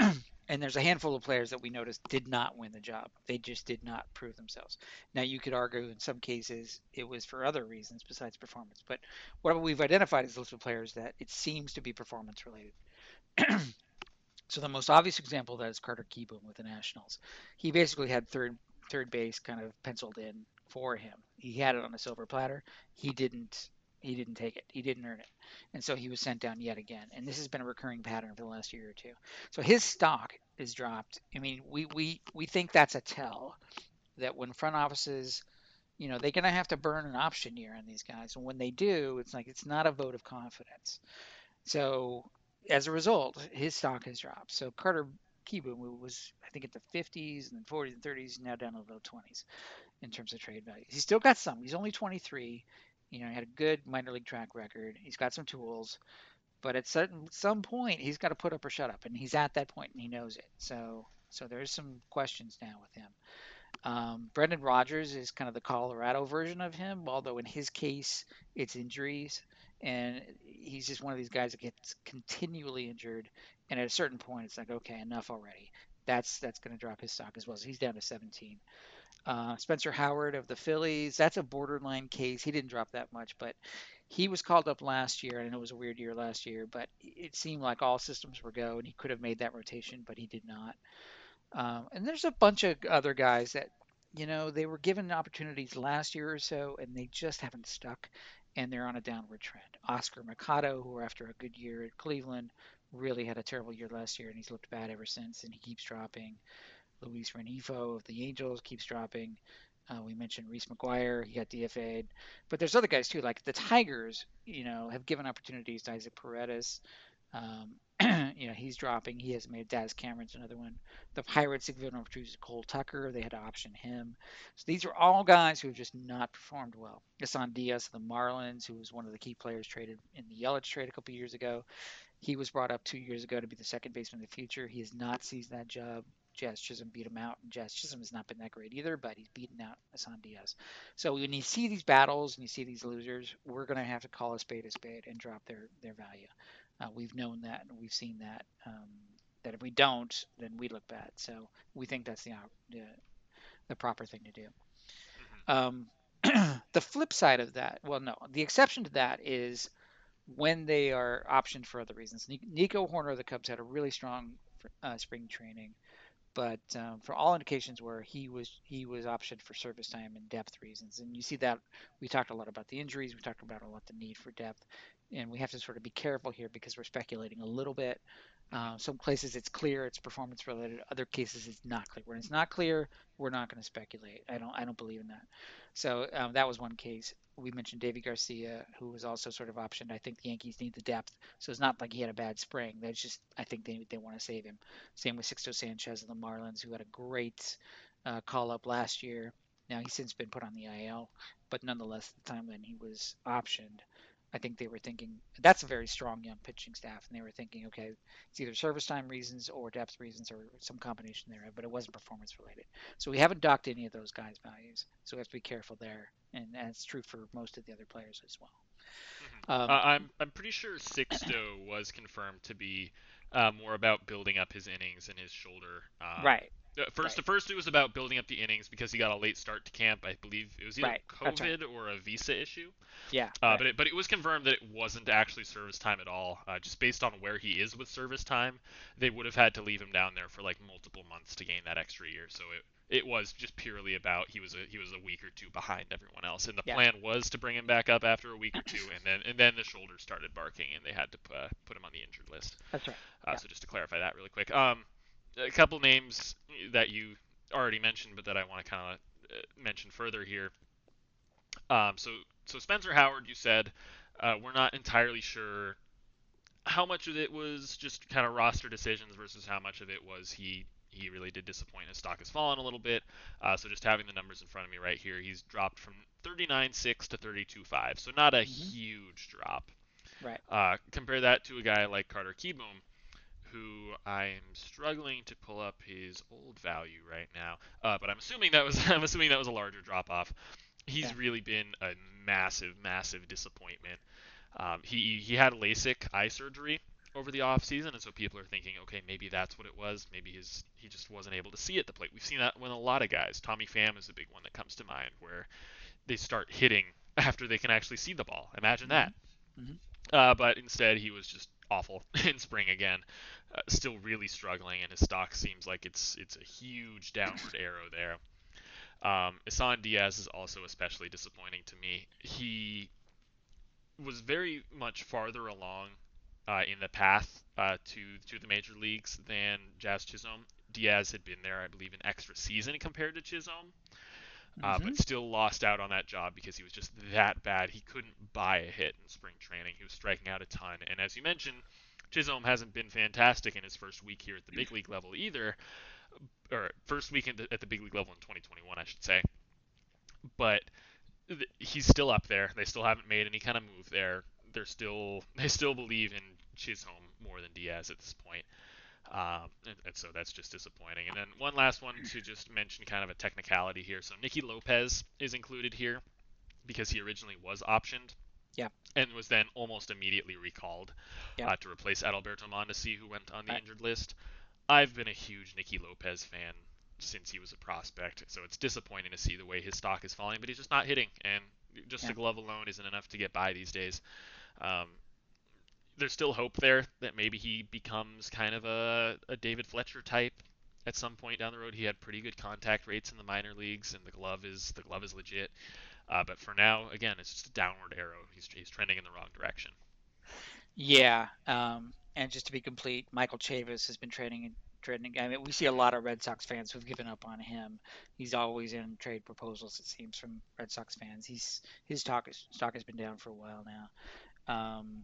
B: and there's a handful of players that we noticed did not win the job. They just did not prove themselves. Now you could argue in some cases it was for other reasons besides performance, but what we've identified is a list of players that it seems to be performance related. so the most obvious example of that is Carter Kieboom with the Nationals. He basically had third third base kind of penciled in for him. He had it on a silver platter. He didn't he didn't take it. He didn't earn it. And so he was sent down yet again. And this has been a recurring pattern for the last year or two. So his stock is dropped. I mean, we we we think that's a tell that when front offices you know, they're going to have to burn an option year on these guys. And when they do, it's like it's not a vote of confidence. So as a result, his stock has dropped. So Carter Kieboom was, I think, at the 50s and then 40s and 30s, now down to the low 20s in terms of trade value. He's still got some. He's only 23. You know, he had a good minor league track record. He's got some tools, but at certain some point, he's got to put up or shut up, and he's at that point, and he knows it. So, so there's some questions now with him. Um, Brendan Rodgers is kind of the Colorado version of him, although in his case, it's injuries and he's just one of these guys that gets continually injured and at a certain point it's like okay enough already. That's that's going to drop his stock as well. So he's down to 17 uh, spencer howard of the phillies that's a borderline case. He didn't drop that much but he was called up last year and it was a weird year last year but it seemed like all systems were go and he could have made that rotation but he did not. Um, and there's a bunch of other guys that you know they were given opportunities last year or so and they just haven't stuck and they're on a downward trend. Oscar Mercado, who after a good year at Cleveland, really had a terrible year last year, and he's looked bad ever since, and he keeps dropping. Luis Rengifo of the Angels keeps dropping. Uh, we mentioned Reese McGuire, he got DFA'd, but there's other guys too. Like the Tigers, you know, have given opportunities to Isaac Paredes. Um, you know, he's dropping. He has made Daz Cameron's another one. The Pirates have given opportunities to Cole Tucker. They had to option him. So these are all guys who have just not performed well. Isan Diaz of the Marlins, who was one of the key players traded in the Yelich trade a couple years ago. He was brought up two years ago to be the second baseman of the future. He has not seized that job. Jazz Chisholm beat him out, and Jazz Chisholm has not been that great either, but he's beaten out Isan Diaz. So when you see these battles and you see these losers, we're going to have to call a spade a spade and drop their, their value. Uh, we've known that and we've seen that. Um, that if we don't, then we look bad. So we think that's the the, the proper thing to do. Mm-hmm. Um, the flip side of that, well, no, the exception to that is when they are optioned for other reasons. Nico Hoerner of the Cubs had a really strong uh, spring training but um, for all indications where he was he was optioned for service time and depth reasons and you see that we talked a lot about the injuries we talked about a lot the need for depth and we have to sort of be careful here because we're speculating a little bit uh, some places it's clear it's performance related other cases it's not clear when it's not clear we're not going to speculate i don't i don't believe in that so um, that was one case we mentioned Deivi Garcia, who was also sort of optioned. I think the Yankees need the depth, so it's not like he had a bad spring. That's just I think they they want to save him. Same with Sixto Sanchez and the Marlins, who had a great uh, call up last year. Now he's since been put on the IL, but nonetheless, the time when he was optioned, I think they were thinking that's a very strong young pitching staff, and they were thinking, okay, it's either service time reasons or depth reasons or some combination there, but it wasn't performance related. So we haven't docked any of those guys' values, so we have to be careful there, and that's true for most of the other players as well.
A: Mm-hmm. Um, uh, I'm I'm pretty sure Sixto was confirmed to be uh, more about building up his innings and his shoulder.
B: Um, right.
A: First, right. first it was about building up the innings because he got a late start to camp. I believe it was either right. COVID right. or a visa issue.
B: Yeah.
A: Uh, but it, but it was confirmed that it wasn't actually service time at all. Uh, just based on where he is with service time, they would have had to leave him down there for like multiple months to gain that extra year. So it it was just purely about he was a he was a week or two behind everyone else, and the yeah. plan was to bring him back up after a week or two, and then and then the shoulders started barking, and they had to uh, put him on the injured list.
B: That's right.
A: Uh, yeah. So just to clarify that really quick, um, a couple names that you already mentioned, but that I want to kind of uh, mention further here. Um, so so Spencer Howard, you said uh, we're not entirely sure how much of it was just kind of roster decisions versus how much of it was he he really did disappoint. His stock has fallen a little bit. Uh, so just having the numbers in front of me right here, he's dropped from 39.6 to 32.5. So not a mm-hmm. huge drop.
B: Right.
A: Uh, compare that to a guy like Carter Kieboom, who I'm struggling to pull up his old value right now. Uh, but I'm assuming that was I'm assuming that was a larger drop off. He's yeah. really been a massive, massive disappointment. Um, he he had LASIK eye surgery over the off season, and so people are thinking, okay, maybe that's what it was. Maybe his he just wasn't able to see at the plate. We've seen that with a lot of guys. Tommy Pham is a big one that comes to mind, where they start hitting after they can actually see the ball. Imagine that. Mm-hmm. Uh, but instead, he was just awful in spring again. Uh, still really struggling, and his stock seems like it's it's a huge downward arrow there. Um, Isan Diaz is also especially disappointing to me. He was very much farther along uh, in the path uh, to to the major leagues than Jazz Chisholm. Diaz had been there, I believe, an extra season compared to Chisholm, uh, mm-hmm. but still lost out on that job because he was just that bad. He couldn't buy a hit in spring training. He was striking out a ton, and as you mentioned, Chisholm hasn't been fantastic in his first week here at the big league level either, or first week the, at the big league level in 2021, I should say. But he's still up there. They still haven't made any kind of move there. They're still they still believe in Chisholm more than Diaz at this point. Um, and, and, so that's just disappointing. And then one last one to just mention kind of a technicality here. So Nicky Lopez is included here because he originally was optioned.
B: Yeah.
A: And was then almost immediately recalled yeah. uh, to replace Adalberto Mondesi, who went on the right. injured list. I've been a huge Nicky Lopez fan since he was a prospect, so it's disappointing to see the way his stock is falling. But he's just not hitting, and just yeah. a glove alone isn't enough to get by these days. Um, there's still hope there that maybe he becomes kind of a, a David Fletcher type at some point down the road. He had pretty good contact rates in the minor leagues, and the glove is the glove is legit. Uh, but for now, again, it's just a downward arrow. He's, he's trending in the wrong direction.
B: Yeah, um, and just to be complete, Michael Chavis has been trending trending. I mean, we see a lot of Red Sox fans who've given up on him. He's always in trade proposals. It seems from Red Sox fans. He's his stock is, stock has been down for a while now. Um,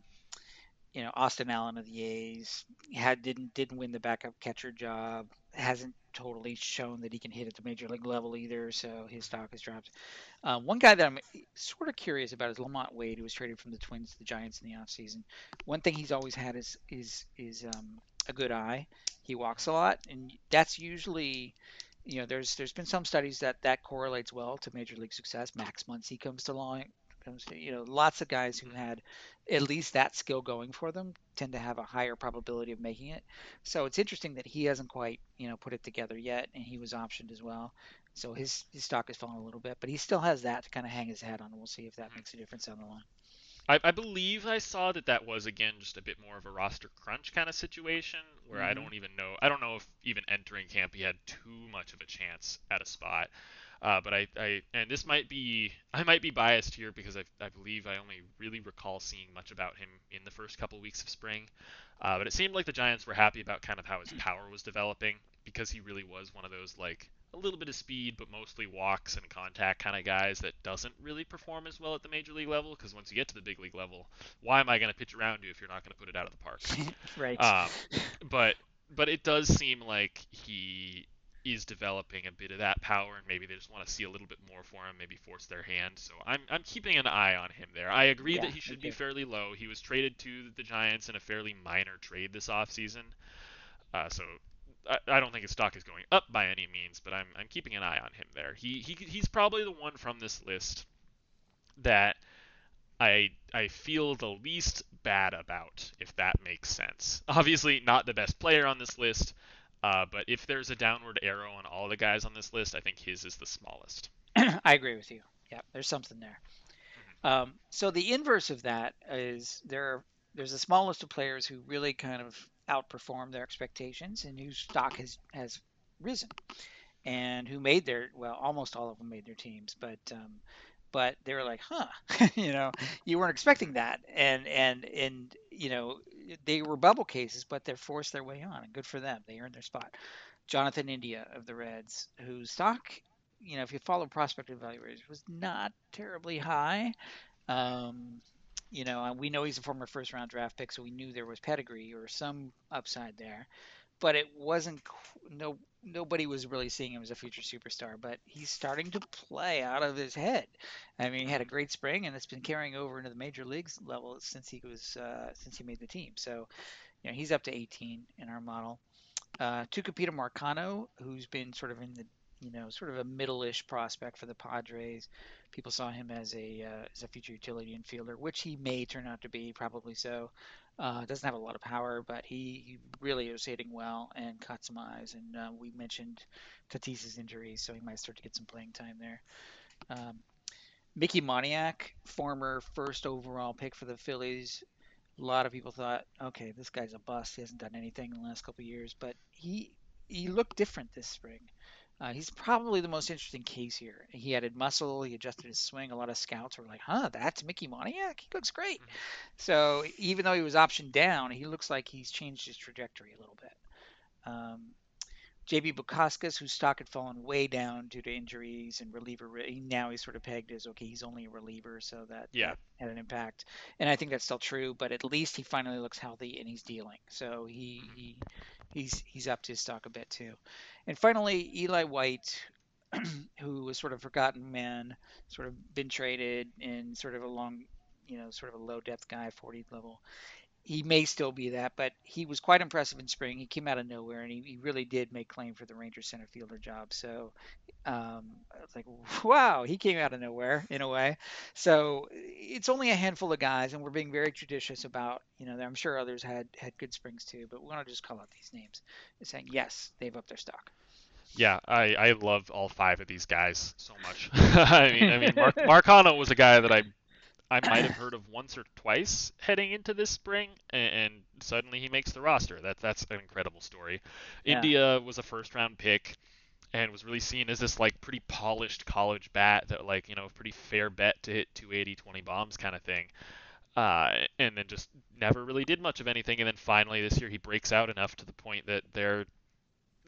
B: you know, Austin Allen of the A's had didn't didn't win the backup catcher job. Hasn't totally shown that he can hit at the major league level either, so his stock has dropped. Uh, one guy that I'm sort of curious about is LaMonte Wade, who was traded from the Twins to the Giants in the offseason. One thing he's always had is is is um, a good eye. He walks a lot, and that's usually, you know, there's there's been some studies that that correlates well to major league success. Max Muncy comes to line comes to you know lots of guys who had at least that skill going for them tend to have a higher probability of making it. So it's interesting that he hasn't quite you know put it together yet, and he was optioned as well. So his his stock has fallen a little bit, but he still has that to kind of hang his hat on. We'll see if that makes a difference down the line.
A: I, I believe I saw that that was again just a bit more of a roster crunch kind of situation where I
B: Mm-hmm.
A: don't even know I don't know if even entering camp he had too much of a chance at a spot. Uh, but I, I and this might be I might be biased here because I, I believe I only really recall seeing much about him in the first couple weeks of spring. Uh, but it seemed like the Giants were happy about kind of how his power was developing because he really was one of those like a little bit of speed but mostly walks and contact kind of guys that doesn't really perform as well at the major league level because once you get to the big league level, why am I going to pitch around you if you're not going to put it out of the park?
B: right.
A: Um, but but it does seem like he is developing a bit of that power, and maybe they just want to see a little bit more for him, maybe force their hand. So I'm I'm keeping an eye on him there. I agree
B: Yeah,
A: that he should be fairly low. He was traded to the Giants in a fairly minor trade this offseason. Uh, so I, I don't think his stock is going up by any means, but I'm I'm keeping an eye on him there. He he he's probably the one from this list that I I feel the least bad about, if that makes sense. Obviously, not the best player on this list, uh, but if there's a downward arrow on all the guys on this list, I think his is the smallest.
B: I agree with you. Yeah, there's something there. Um, so the inverse of that is there. There's a small list of players who really kind of outperform their expectations and whose stock has has risen, and who made their well, almost all of them made their teams, but um, but they were like, huh, you know, you weren't expecting that, and and and you know, they were bubble cases, but they're forced their way on, and good for them. They earned their spot. Jonathan India of the Reds, whose stock you know, if you follow prospect evaluators, was not terribly high. Um, you know, we know he's a former first round draft pick, so we knew there was pedigree or some upside there. But it wasn't no nobody was really seeing him as a future superstar. But he's starting to play out of his head. I mean, he had a great spring, and it's been carrying over into the major leagues level since he was uh, since he made the team. So, you know, he's up to 18 in our model. Uh, Tucupita Marcano, who's been sort of in the you know, sort of a middle-ish prospect for the Padres. People saw him as a uh, as a future utility infielder, which he may turn out to be, probably so. Uh, doesn't have a lot of power, but he, he really is hitting well and caught some eyes. And uh, we mentioned Tatis's injuries, so he might start to get some playing time there. Um, Mickey Moniak, former first overall pick for the Phillies. A lot of people thought, okay, this guy's a bust. He hasn't done anything in the last couple years, but he he looked different this spring. Uh, he's probably the most interesting case here. He added muscle, he adjusted his swing. A lot of scouts were like, huh, that's Mickey Moniak? He looks great.
A: Mhm.
B: So even though he was optioned down, he looks like he's changed his trajectory a little bit. Um, JB Bukaskas, whose stock had fallen way down due to injuries and reliever, now he's sort of pegged as okay, he's only a reliever, so that,
A: Yeah.
B: that had an impact. And I think that's still true, but at least he finally looks healthy and he's dealing. So he, he he's he's up to his stock a bit too. And finally, Eli White, who was sort of forgotten man, sort of been traded and sort of a long, you know, sort of a low depth guy, 40 level. He may still be that, but he was quite impressive in spring. He came out of nowhere and he, he really did make claim for the Rangers center fielder job. So um, I was like, wow, he came out of nowhere in a way. So it's only a handful of guys, and we're being very judicious about, you know, I'm sure others had had good springs too, but we want to just call out these names, and saying yes, they've upped their stock.
A: Yeah, I, I love all five of these guys so much. I mean, I mean, Mark, Marcano was a guy that I I might have heard of once or twice heading into this spring, and, suddenly he makes the roster. That that's an incredible story.
B: Yeah.
A: India was a first round pick and was really seen as this like pretty polished college bat that like you know pretty fair bet to hit 280 20 bombs kind of thing uh, and then just never really did much of anything and then finally this year he breaks out enough to the point that they're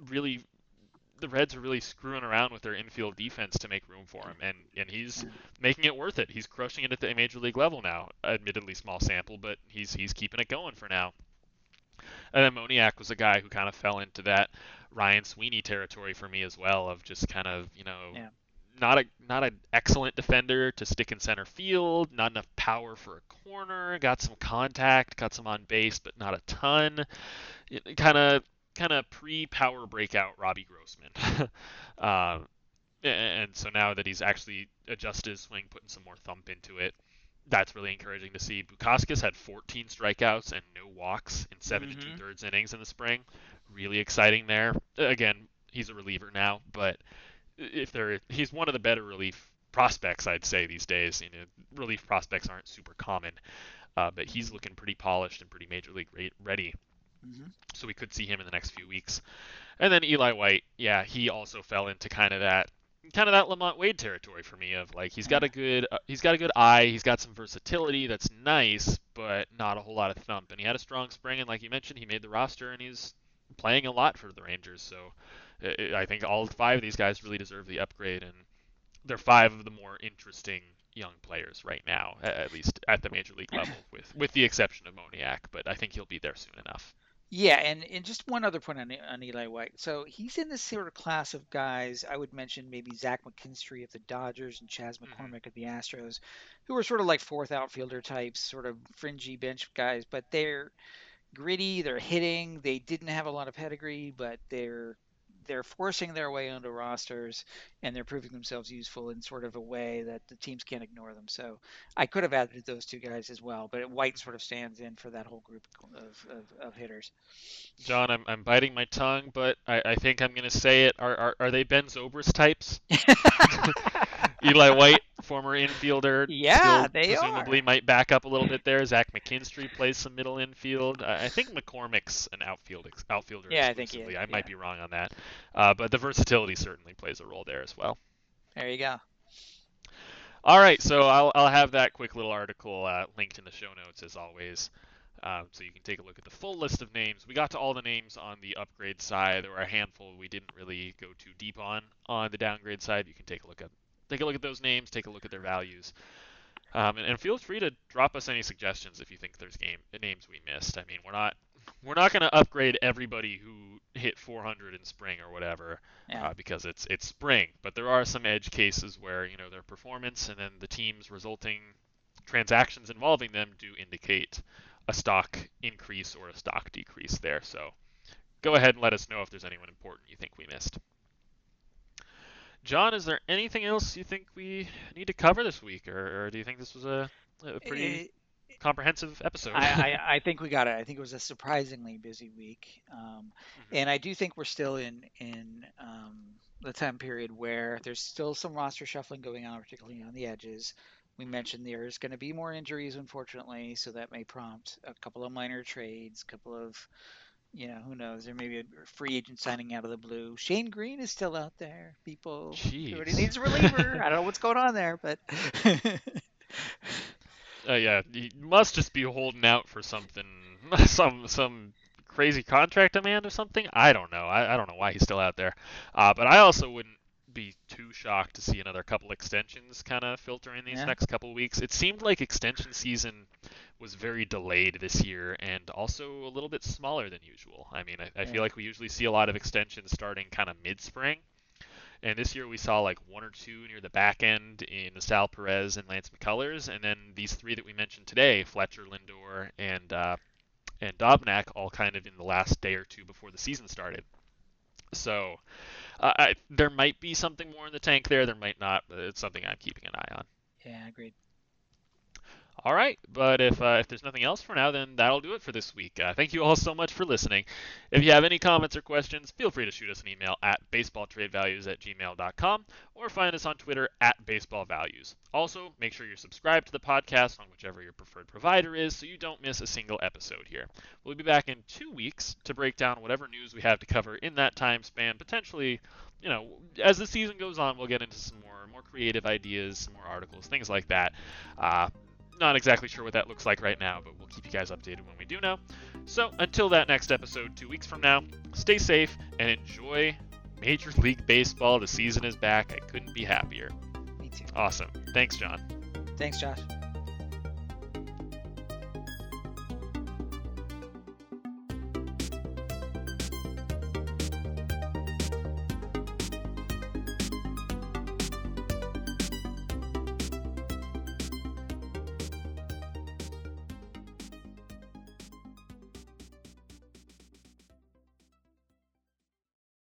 A: really the Reds are really screwing around with their infield defense to make room for him, and and he's making it worth it. He's crushing it at the major league level now. Admittedly, small sample, but he's he's keeping it going for now. And then Moniak was a guy who kind of fell into that Ryan Sweeney territory for me as well, of just kind of you know
B: Yeah.
A: not a not an excellent defender to stick in center field, not enough power for a corner, got some contact, got some on base, but not a ton. Kind of kind of pre-power breakout Robbie Grossman. um, and so now that he's actually adjusted his swing, putting some more thump into it, that's really encouraging to see. Bukaskas had 14 strikeouts and no walks in 7
B: Mhm.
A: to two thirds innings in the spring. Really exciting there. Again, he's a reliever now, but if they're he's one of the better relief prospects I'd say these days. You know, relief prospects aren't super common, uh, but he's looking pretty polished and pretty major league ready. Mm-hmm. So we could see him in the next few weeks. And then Eli White, yeah, he also fell into kind of that kind of that LaMonte Wade territory for me of like he's got a good uh, he's got a good eye, he's got some versatility that's nice, but not a whole lot of thump. And he had a strong spring, and like you mentioned, he made the roster, and he's playing a lot for the Rangers. So I think all five of these guys really deserve the upgrade, and they're five of the more interesting young players right now, at least at the major league level, with with the exception of Moniak. But I think he'll be there soon enough.
B: Yeah, and, and just one other point on, on Eli White. So he's in this sort of class of guys. I would mention maybe Zach McKinstry of the Dodgers and Chas mm-hmm. McCormick mm-hmm. of the Astros, who are sort of like fourth outfielder types, sort of fringy bench guys, but they're gritty. They're hitting. They didn't have a lot of pedigree, but they're they're forcing their way onto rosters and they're proving themselves useful in sort of a way that the teams can't ignore them. So I could have added those two guys as well, but White sort of stands in for that whole group of, of, of hitters.
A: John, I'm, I'm biting my tongue, but I, I think I'm going to say it. Are, are, are they Ben Zobrist types? Eli White, former infielder.
B: Yeah, they
A: presumably
B: are.
A: might back up a little bit there. Zach McKinstry plays some middle infield. Uh, I think McCormick's an outfield outfielder.
B: Yeah, I think he
A: is. I might be wrong on that, uh, but the versatility certainly plays a role there as well.
B: There you go.
A: All right, so I'll I'll have that quick little article uh, linked in the show notes as always. Um, so you can take a look at the full list of names. We got to all the names on the upgrade side. There were a handful we didn't really go too deep on. On the downgrade side, you can take a look at take a look at those names, take a look at their values. Um, and, and, feel free to drop us any suggestions if you think there's game names we missed. I mean, we're not we're not going to upgrade everybody who hit 400 in spring or whatever yeah. uh, because it's it's spring. But there are some edge cases where you know their performance and then the team's resulting transactions involving them do indicate a stock increase or a stock decrease there. So go ahead and let us know if there's anyone important you think we missed. John, is there anything else you think we need to cover this week, or, or do you think this was a, a pretty it, eh, comprehensive episode?
B: I, I, I, think we got it. I think it was a surprisingly busy week, um, mm-hmm. and I do think we're still in in um, the time period where there's still some roster shuffling going on, particularly on the edges. We mentioned there's going to be more injuries, unfortunately, so that may prompt a couple of minor trades, a couple of you know, who knows? There may be a free agent signing out of the blue. Shane Greene is still out there. People,
A: Jeez.
B: everybody needs a reliever. I don't know what's going on there, but.
A: uh, yeah, he must just be holding out for something, some some crazy contract demand or something. I don't know. I, I don't know why he's still out there. Uh, but I also wouldn't be too shocked to see another couple extensions kind of filter in these yeah. next couple weeks. It seemed like extension season was very delayed this year and also a little bit smaller than usual. I mean, I, I yeah. feel like we usually see a lot of extensions starting kind of mid spring. And this year we saw like one or two near the back end in Sal Perez and Lance McCullers, and then these three that we mentioned today, Fletcher, Lindor, and uh, and Dobnak, all kind of in the last day or two before the season started. So I, there might be something more in the tank there. There might not. It's something I'm keeping an eye on.
B: Yeah, agreed.
A: All right, but if uh, if there's nothing else for now, then that'll do it for this week. Uh, thank you all so much for listening. If you have any comments or questions, feel free to shoot us an email at baseballtradevalues at gmail.com or find us on Twitter at baseballvalues. Also, make sure you're subscribed to the podcast on whichever your preferred provider is so you don't miss a single episode here. We'll be back in two weeks to break down whatever news we have to cover in that time span. Potentially, you know, as the season goes on, we'll get into some more more creative ideas, some more articles, things like that. Uh, not exactly sure what that looks like right now, but we'll keep you guys updated when we do know. So until that next episode, two weeks from now, stay safe and enjoy Major League Baseball. The season is back. I couldn't be happier.
B: Me too.
A: Awesome. Thanks, John.
B: Thanks, Josh.